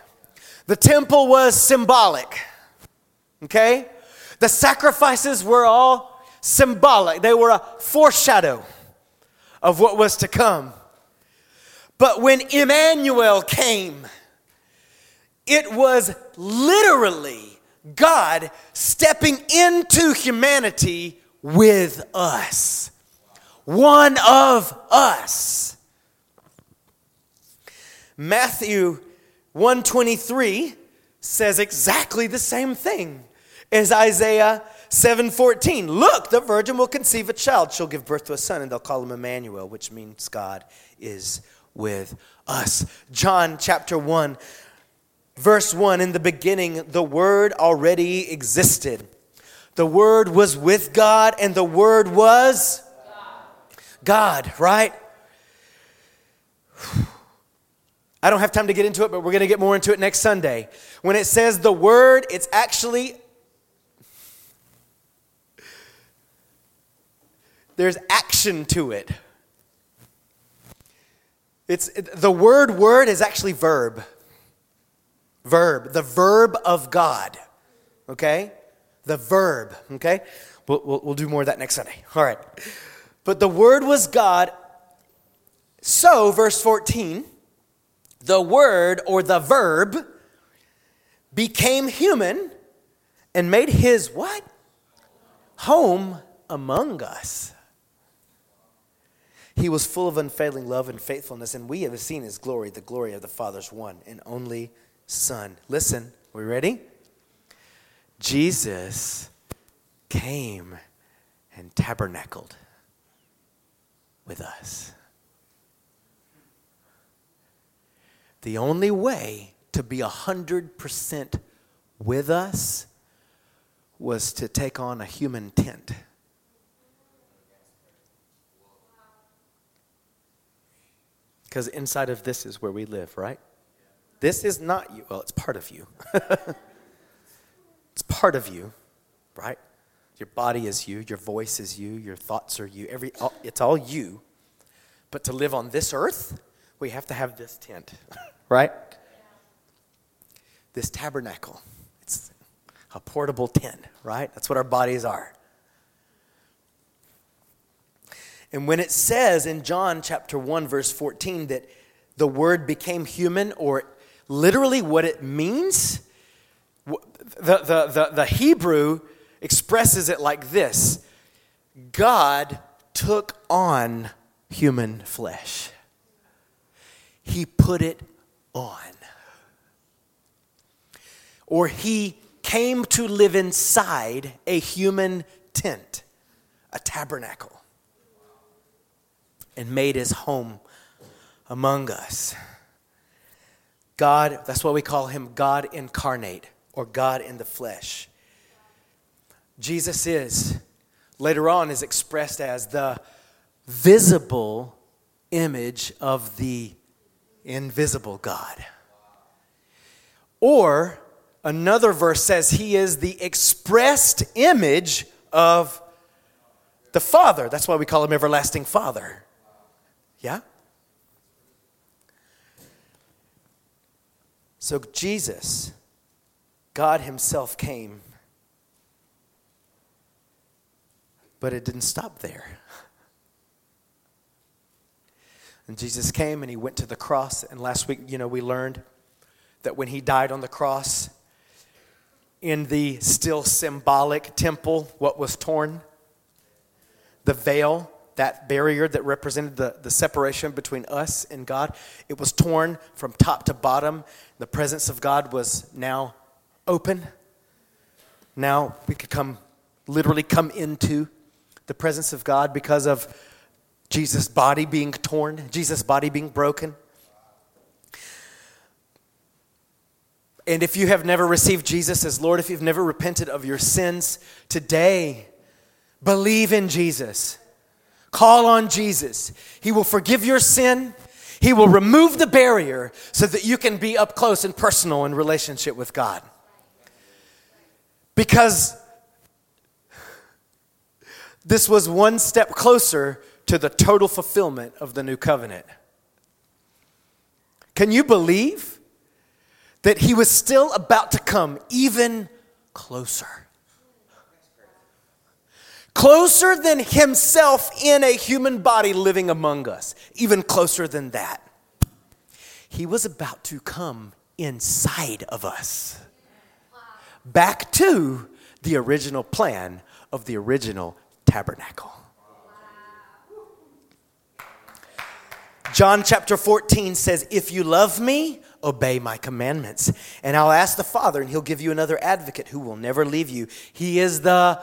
S1: the temple was symbolic. Okay? The sacrifices were all symbolic, they were a foreshadow of what was to come. But when Emmanuel came, it was literally God stepping into humanity with us. One of us. Matthew 123 says exactly the same thing as Isaiah 7:14. Look, the virgin will conceive a child, she'll give birth to a son and they'll call him Emmanuel, which means God is with us. John chapter 1 verse 1 in the beginning the word already existed. The word was with God and the word was God, God right? I don't have time to get into it, but we're going to get more into it next Sunday. When it says the word, it's actually there's action to it. It's the word word is actually verb. Verb, the verb of God. Okay? The verb, okay? We'll, we'll, we'll do more of that next Sunday. All right. But the word was God. So, verse 14, the word or the verb became human and made his what? Home among us. He was full of unfailing love and faithfulness, and we have seen his glory, the glory of the Father's one and only Son. Listen, we ready? Jesus came and tabernacled with us. The only way to be 100% with us was to take on a human tent. Because inside of this is where we live, right? This is not you. Well, it's part of you. (laughs) it's part of you, right? Your body is you, your voice is you, your thoughts are you. Every, it's all you. But to live on this earth, we have to have this tent, (laughs) right? This tabernacle. It's a portable tent, right? That's what our bodies are. And when it says in John chapter 1, verse 14, that the word became human, or literally what it means, the, the, the, the Hebrew expresses it like this. God took on human flesh, He put it on. Or He came to live inside a human tent, a tabernacle and made his home among us. God, that's why we call him God incarnate or God in the flesh. Jesus is, later on, is expressed as the visible image of the invisible God. Or another verse says he is the expressed image of the Father. That's why we call him everlasting Father. Yeah? So Jesus, God Himself came, but it didn't stop there. And Jesus came and He went to the cross. And last week, you know, we learned that when He died on the cross, in the still symbolic temple, what was torn? The veil that barrier that represented the, the separation between us and God, it was torn from top to bottom. The presence of God was now open. Now we could come, literally come into the presence of God because of Jesus' body being torn, Jesus' body being broken. And if you have never received Jesus as Lord, if you've never repented of your sins, today, believe in Jesus. Call on Jesus. He will forgive your sin. He will remove the barrier so that you can be up close and personal in relationship with God. Because this was one step closer to the total fulfillment of the new covenant. Can you believe that he was still about to come even closer? Closer than himself in a human body living among us, even closer than that. He was about to come inside of us. Back to the original plan of the original tabernacle. John chapter 14 says, If you love me, obey my commandments. And I'll ask the Father, and he'll give you another advocate who will never leave you. He is the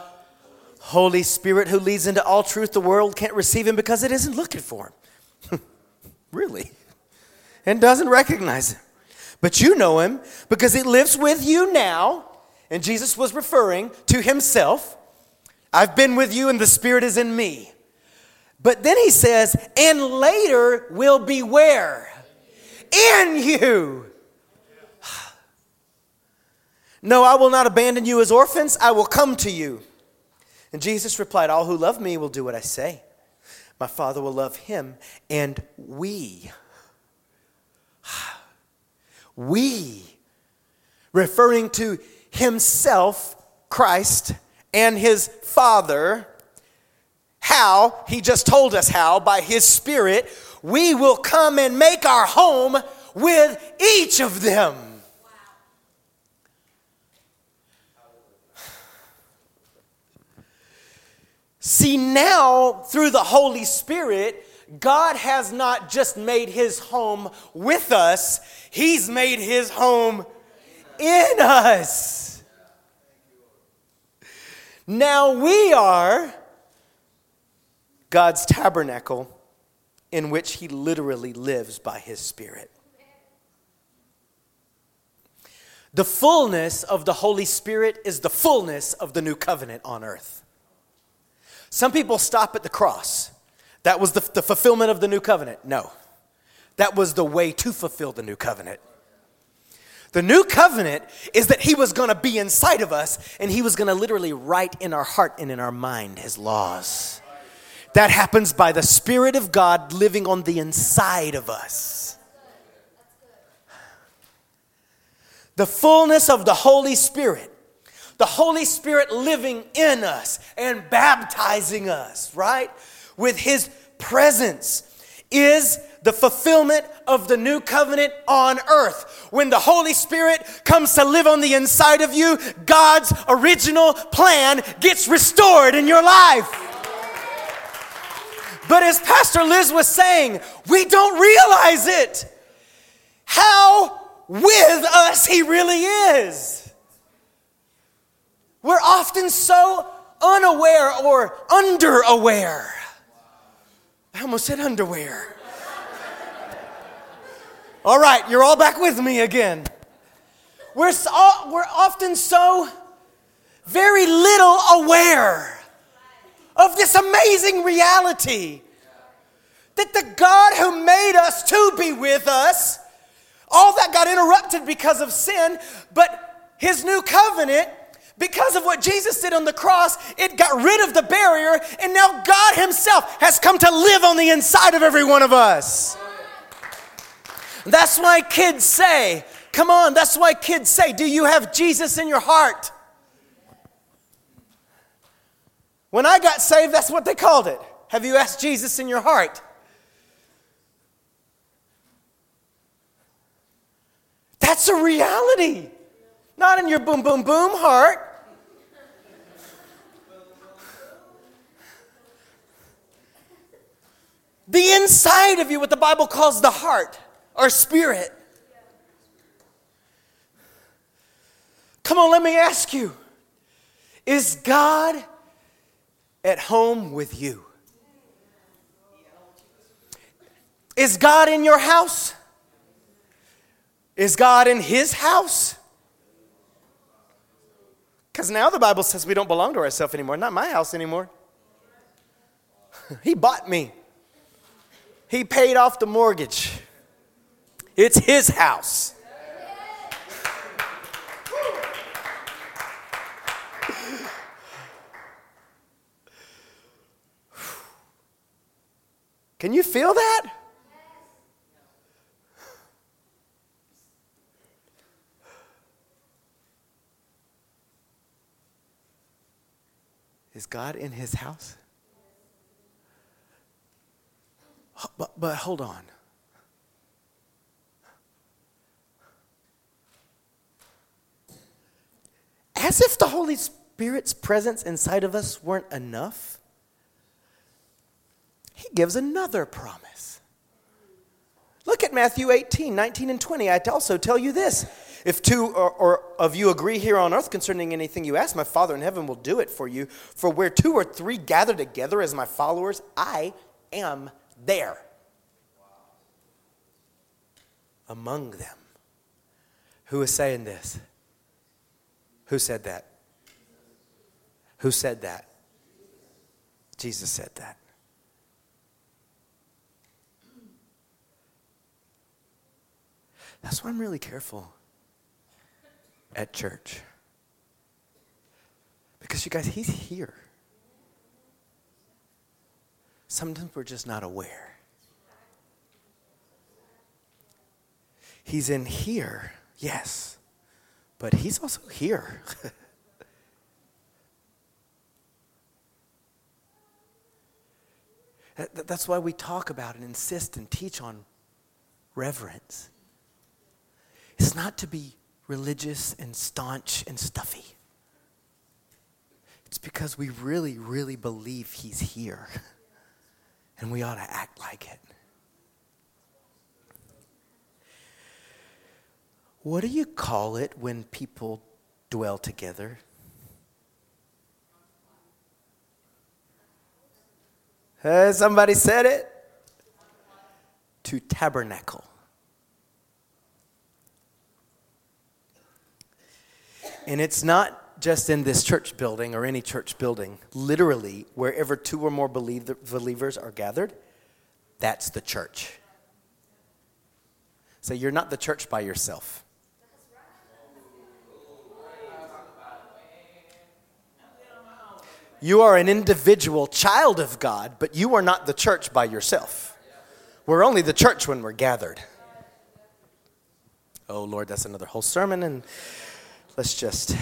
S1: Holy Spirit who leads into all truth. The world can't receive him because it isn't looking for him. (laughs) really. And doesn't recognize him. But you know him because he lives with you now. And Jesus was referring to himself. I've been with you, and the Spirit is in me. But then he says, and later will be where? In you. (sighs) No, I will not abandon you as orphans. I will come to you. And Jesus replied, All who love me will do what I say. My Father will love him, and we, (sighs) we, referring to himself, Christ, and his Father, how, he just told us how, by his Spirit, we will come and make our home with each of them. See, now through the Holy Spirit, God has not just made his home with us, he's made his home in us. Now we are God's tabernacle in which he literally lives by his Spirit. The fullness of the Holy Spirit is the fullness of the new covenant on earth. Some people stop at the cross. That was the, the fulfillment of the new covenant. No, that was the way to fulfill the new covenant. The new covenant is that he was going to be inside of us and he was going to literally write in our heart and in our mind his laws. That happens by the Spirit of God living on the inside of us. The fullness of the Holy Spirit the Holy Spirit living in us and baptizing us, right? With His presence is the fulfillment of the new covenant on earth. When the Holy Spirit comes to live on the inside of you, God's original plan gets restored in your life. But as Pastor Liz was saying, we don't realize it. How with us He really is. We're often so unaware or underaware. I almost said underwear. (laughs) all right, you're all back with me again. We're, so, we're often so very little aware of this amazing reality that the God who made us to be with us, all that got interrupted because of sin, but his new covenant because of what Jesus did on the cross, it got rid of the barrier, and now God Himself has come to live on the inside of every one of us. That's why kids say, come on, that's why kids say, do you have Jesus in your heart? When I got saved, that's what they called it. Have you asked Jesus in your heart? That's a reality. Not in your boom, boom, boom heart. The inside of you, what the Bible calls the heart or spirit. Come on, let me ask you Is God at home with you? Is God in your house? Is God in his house? Because now the Bible says we don't belong to ourselves anymore. Not my house anymore. (laughs) he bought me. He paid off the mortgage. It's his house. Can you feel that? Is God in his house? But, but hold on. As if the Holy Spirit's presence inside of us weren't enough, he gives another promise. Look at Matthew 18, 19, and 20. I also tell you this if two or, or, of you agree here on earth concerning anything you ask, my Father in heaven will do it for you. For where two or three gather together as my followers, I am there among them. Who is saying this? Who said that? Who said that? Jesus said that. That's why I'm really careful at church. Because you guys, he's here. Sometimes we're just not aware. He's in here, yes, but he's also here. (laughs) That's why we talk about and insist and teach on reverence. It's not to be religious and staunch and stuffy. It's because we really, really believe he's here. (laughs) And we ought to act like it. What do you call it when people dwell together? Hey, somebody said it. To tabernacle. And it's not just in this church building or any church building. Literally, wherever two or more believers are gathered, that's the church. So you're not the church by yourself. You are an individual child of God, but you are not the church by yourself. We're only the church when we're gathered. Oh Lord, that's another whole sermon and let's just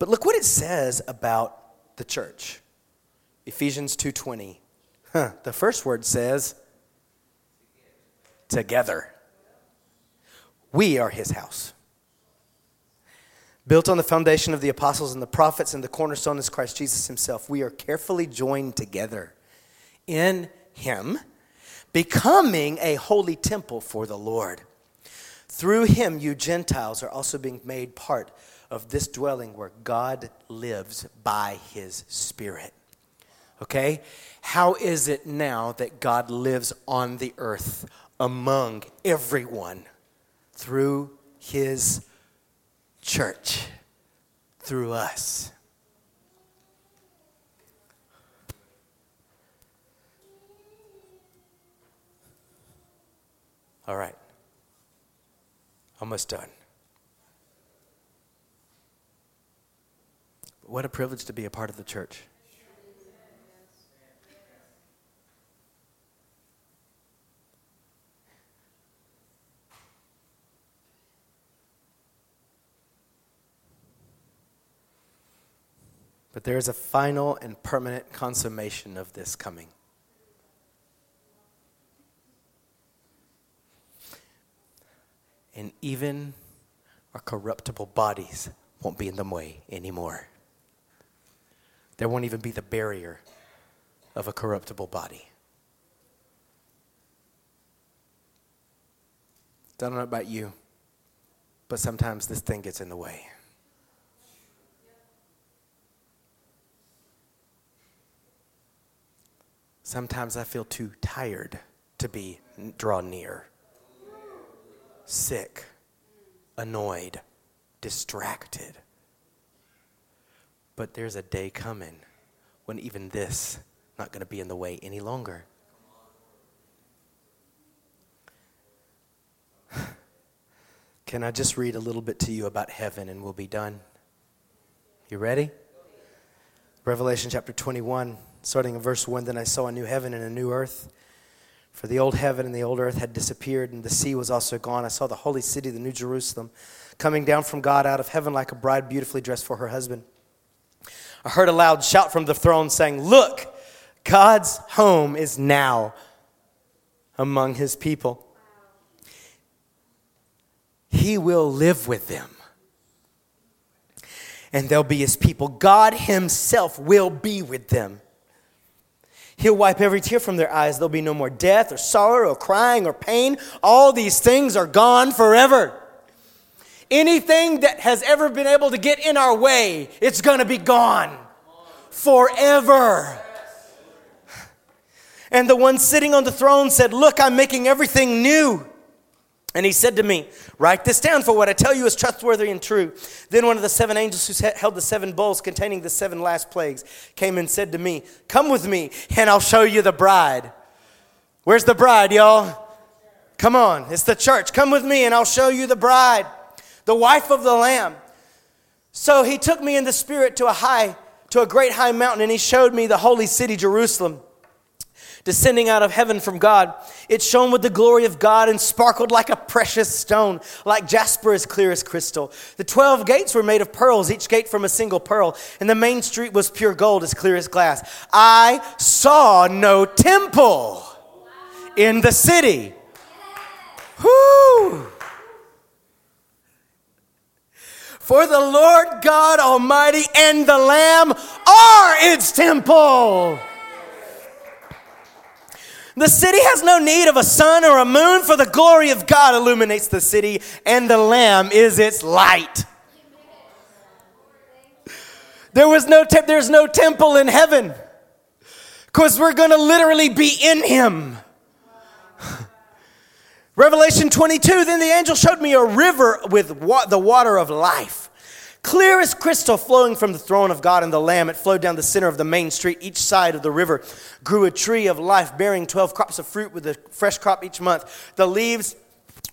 S1: But look what it says about the church. Ephesians 2:20. Huh, the first word says together. We are his house built on the foundation of the apostles and the prophets, and the cornerstone is Christ Jesus himself. We are carefully joined together in him, becoming a holy temple for the Lord. Through him, you Gentiles are also being made part of this dwelling where God lives by his Spirit. Okay? How is it now that God lives on the earth among everyone? Through his church through us. All right. Almost done. What a privilege to be a part of the church. But there is a final and permanent consummation of this coming. And even our corruptible bodies won't be in the way anymore. There won't even be the barrier of a corruptible body. I Don't know about you, but sometimes this thing gets in the way. Sometimes I feel too tired to be draw near. Sick, annoyed, distracted. But there's a day coming when even this not going to be in the way any longer. (sighs) Can I just read a little bit to you about heaven and we'll be done? You ready? Revelation chapter 21 starting in verse 1 Then I saw a new heaven and a new earth. For the old heaven and the old earth had disappeared, and the sea was also gone. I saw the holy city, the new Jerusalem, coming down from God out of heaven like a bride beautifully dressed for her husband. I heard a loud shout from the throne saying, Look, God's home is now among his people. He will live with them. And they'll be his people. God himself will be with them. He'll wipe every tear from their eyes. There'll be no more death or sorrow or crying or pain. All these things are gone forever. Anything that has ever been able to get in our way, it's going to be gone forever. And the one sitting on the throne said, Look, I'm making everything new. And he said to me, Write this down, for what I tell you is trustworthy and true. Then one of the seven angels who held the seven bowls containing the seven last plagues came and said to me, Come with me, and I'll show you the bride. Where's the bride, y'all? Come on, it's the church. Come with me, and I'll show you the bride the wife of the Lamb. So he took me in the spirit to a high, to a great high mountain, and he showed me the holy city, Jerusalem, descending out of heaven from God. It shone with the glory of God and sparkled like a precious stone, like jasper as clear as crystal. The twelve gates were made of pearls, each gate from a single pearl, and the main street was pure gold, as clear as glass. I saw no temple in the city. Whoo! For the Lord God Almighty and the Lamb are its temple. The city has no need of a sun or a moon, for the glory of God illuminates the city, and the Lamb is its light. There was no te- there's no temple in heaven, because we're going to literally be in Him. (laughs) Revelation 22 Then the angel showed me a river with wa- the water of life. Clear as crystal flowing from the throne of God and the Lamb, it flowed down the center of the main street. Each side of the river grew a tree of life, bearing 12 crops of fruit with a fresh crop each month. The leaves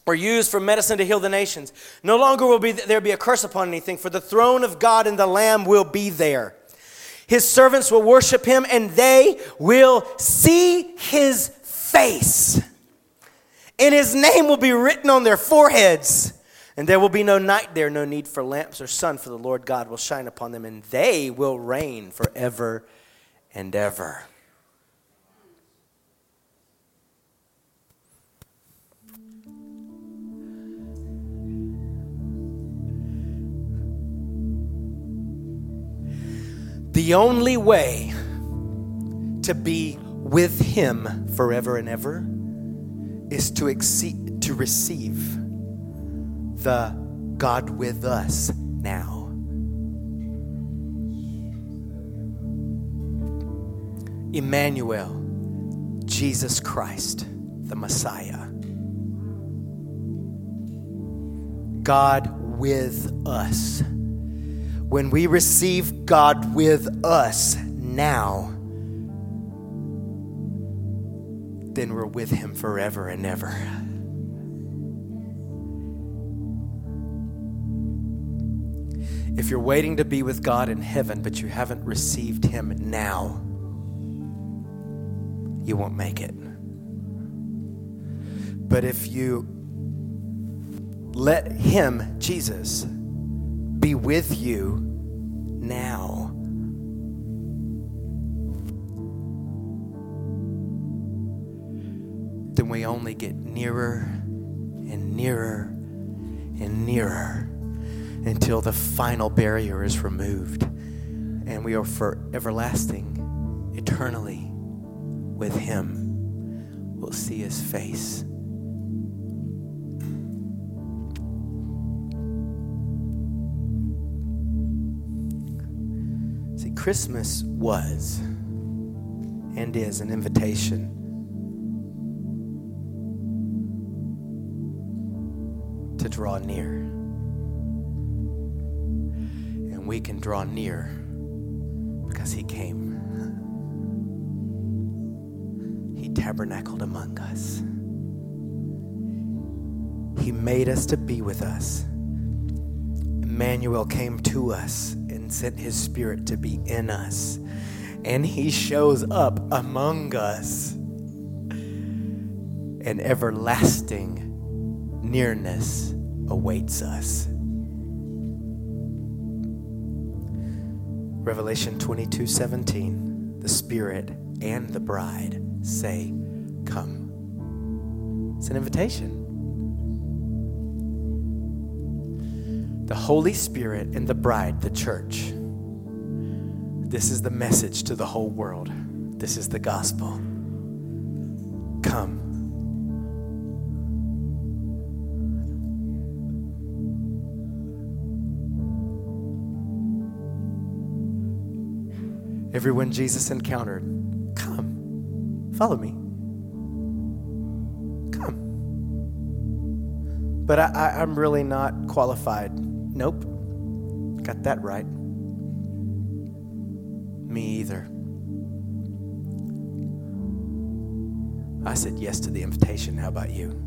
S1: were used for medicine to heal the nations. No longer will be, there be a curse upon anything, for the throne of God and the Lamb will be there. His servants will worship him, and they will see his face and his name will be written on their foreheads. And there will be no night there, no need for lamps or sun, for the Lord God will shine upon them, and they will reign forever and ever. The only way to be with Him forever and ever is to, exceed, to receive the God with us now. Emmanuel, Jesus Christ, the Messiah. God with us. When we receive God with us now, then we're with him forever and ever. If you're waiting to be with God in heaven, but you haven't received him now, you won't make it. But if you let him, Jesus, be with you now, then we only get nearer and nearer and nearer until the final barrier is removed and we are for everlasting, eternally with Him. We'll see His face. See, Christmas was and is an invitation to draw near. And we can draw near because He came. He tabernacled among us. He made us to be with us. Emmanuel came to us and sent His Spirit to be in us. And He shows up among us. An everlasting nearness awaits us. Revelation 22 17, the Spirit and the bride say, Come. It's an invitation. The Holy Spirit and the bride, the church. This is the message to the whole world. This is the gospel. Come. Everyone Jesus encountered, come, follow me. Come. But I, I, I'm really not qualified. Nope. Got that right. Me either. I said yes to the invitation. How about you?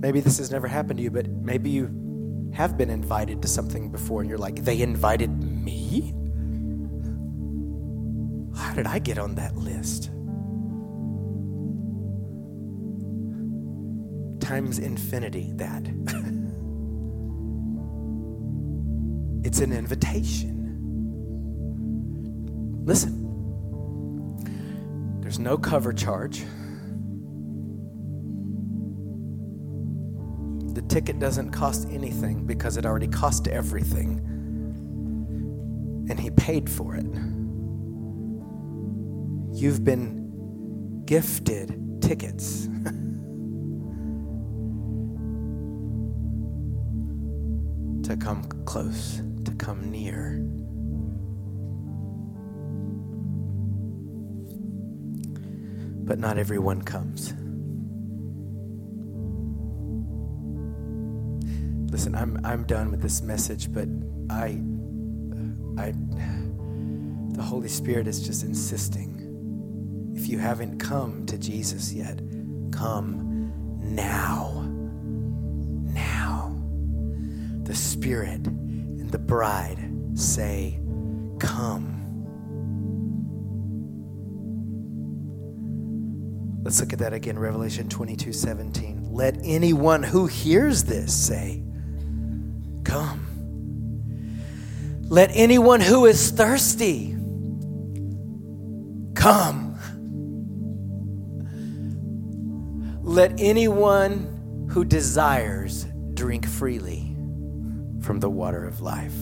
S1: Maybe this has never happened to you, but maybe you have been invited to something before and you're like, they invited me? How did I get on that list? Times infinity, that. (laughs) it's an invitation. Listen, there's no cover charge. Ticket doesn't cost anything because it already cost everything. And he paid for it. You've been gifted tickets. (laughs) to come close, to come near. But not everyone comes. Listen, I'm, I'm done with this message, but I, I, the Holy Spirit is just insisting. If you haven't come to Jesus yet, come now. Now. The Spirit and the bride say, Come. Let's look at that again, Revelation 22 17. Let anyone who hears this say, Let anyone who is thirsty come. Let anyone who desires drink freely from the water of life.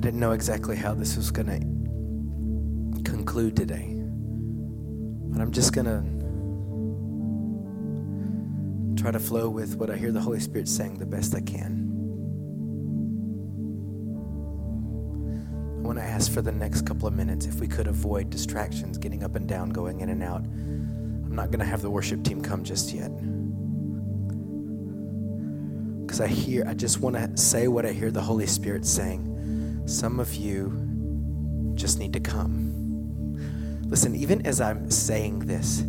S1: I didn't know exactly how this was going to conclude today. But I'm just going to try to flow with what I hear the Holy Spirit saying the best I can. I want to ask for the next couple of minutes if we could avoid distractions, getting up and down, going in and out. I'm not going to have the worship team come just yet. Because I hear, I just want to say what I hear the Holy Spirit saying. Some of you just need to come. Listen, even as I'm saying this,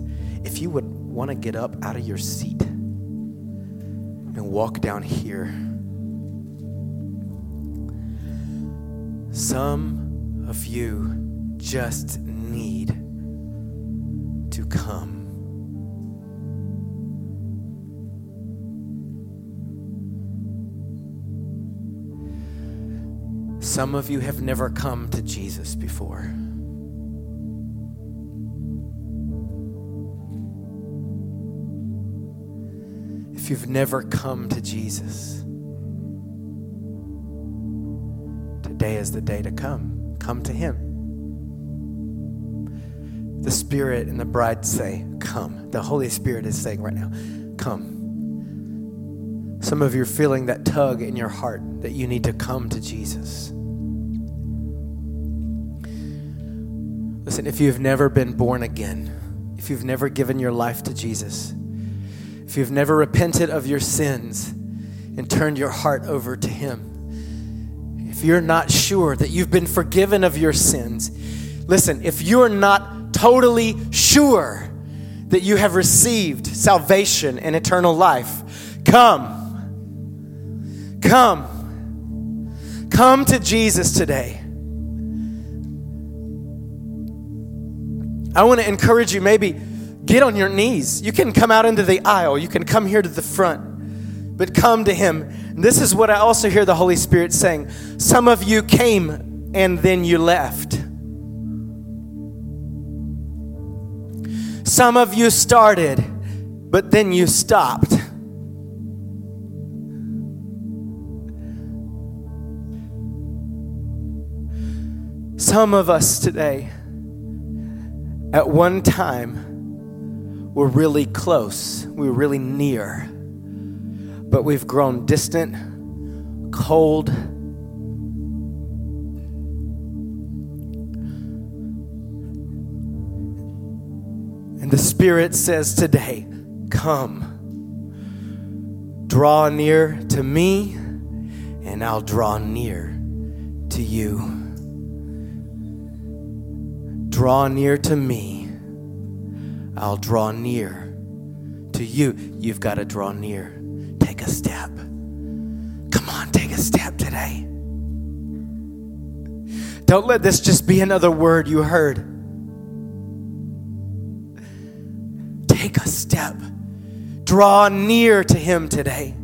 S1: if you would want to get up out of your seat and walk down here, some of you just need Some of you have never come to Jesus before. If you've never come to Jesus, today is the day to come. Come to Him. The Spirit and the bride say, Come. The Holy Spirit is saying right now, Come. Some of you are feeling that tug in your heart that you need to come to Jesus. Listen, if you've never been born again, if you've never given your life to Jesus, if you've never repented of your sins and turned your heart over to Him, if you're not sure that you've been forgiven of your sins, Listen, if you're not totally sure that you have received salvation and eternal life, come. Come. Come to Jesus today. I want to encourage you maybe get on your knees. You can come out into the aisle, you can come here to the front, but come to Him. And this is what I also hear the Holy Spirit saying. Some of you came and then you left. Some of you started, but then you stopped. Some of us today, at one time, we were really close, we were really near, but we've grown distant, cold, And the Spirit says today, Come, draw near to me, and I'll draw near to you. Draw near to me, I'll draw near to you. You've got to draw near. Take a step. Come on, take a step today. Don't let this just be another word you heard. take a step. Draw near to Him today.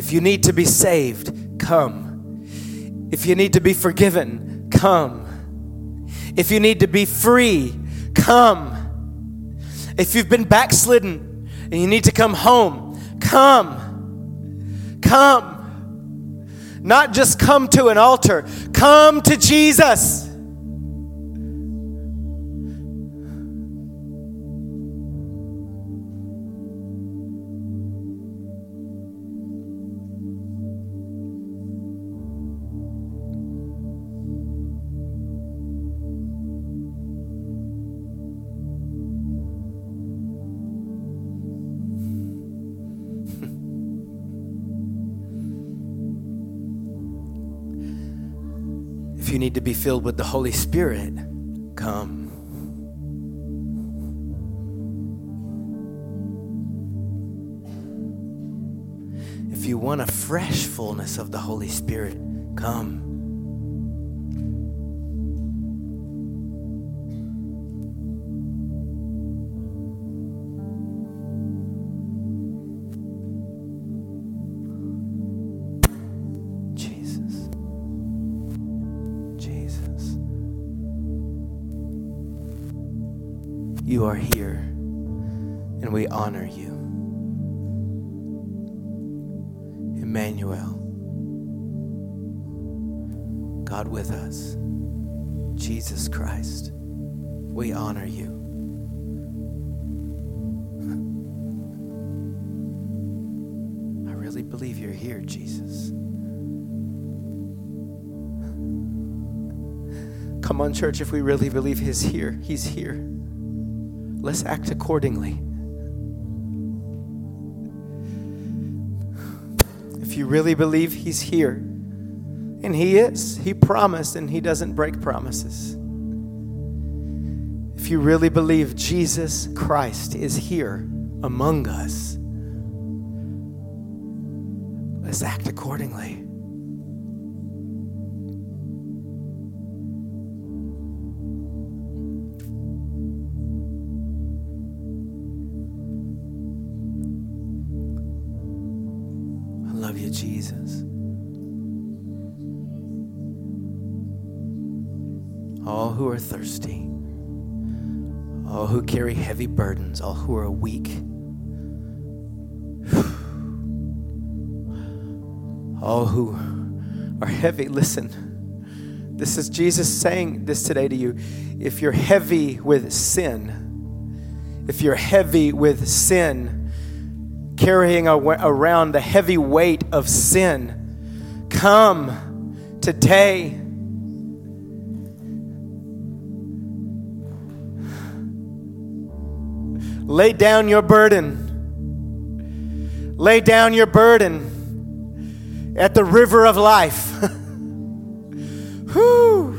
S1: If you need to be saved, come. If you need to be forgiven, come. If you need to be free, come. If you've been backslidden and you need to come home, come. Come. Not just come to an altar, come to Jesus. Need to be filled with the Holy Spirit, come. If you want a fresh fullness of the Holy Spirit, come. You are here, and we honor you. Emmanuel, God with us, Jesus Christ, we honor you. I really believe you're here, Jesus. Come on, church, if we really believe He's here, He's here. Let's act accordingly. If you really believe He's here, and He is, He promised and He doesn't break promises. If you really believe Jesus Christ is here among us, let's act accordingly. Are thirsty, all who carry heavy burdens, all who are weak, (sighs) all who are heavy, listen. This is Jesus saying this today to you. If you're heavy with sin, if you're heavy with sin, carrying around the heavy weight of sin, come today. Lay down your burden. Lay down your burden at the river of life. (laughs) Whew.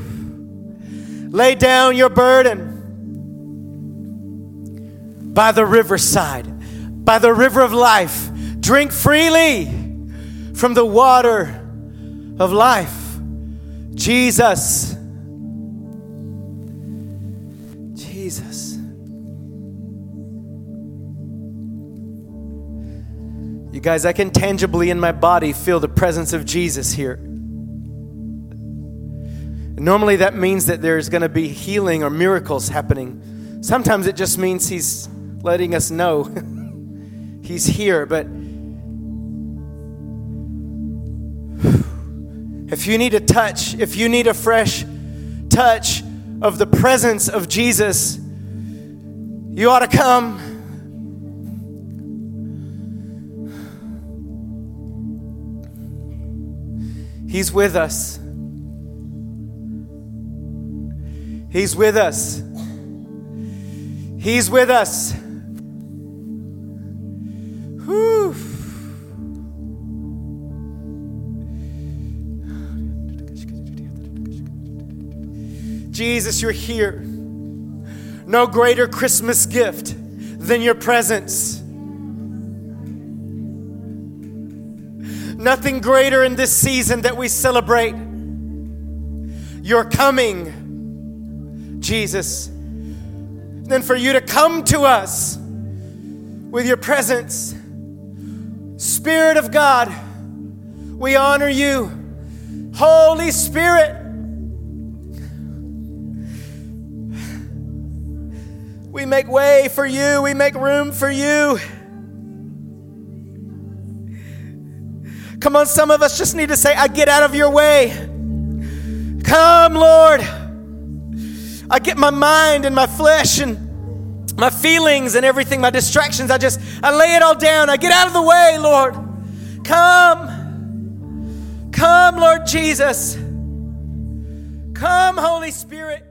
S1: Lay down your burden by the riverside, by the river of life. Drink freely from the water of life. Jesus. Jesus. You guys, I can tangibly in my body feel the presence of Jesus here. Normally, that means that there's going to be healing or miracles happening. Sometimes it just means He's letting us know (laughs) He's here. But if you need a touch, if you need a fresh touch of the presence of Jesus, you ought to come. He's with us. He's with us. He's with us. Whew. Jesus, you're here. No greater Christmas gift than your presence. Nothing greater in this season that we celebrate. Your coming, Jesus, than for you to come to us with your presence. Spirit of God, we honor you. Holy Spirit, we make way for you, we make room for you. Come on, some of us just need to say, I get out of your way. Come, Lord. I get my mind and my flesh and my feelings and everything, my distractions. I just, I lay it all down. I get out of the way, Lord. Come. Come, Lord Jesus. Come, Holy Spirit.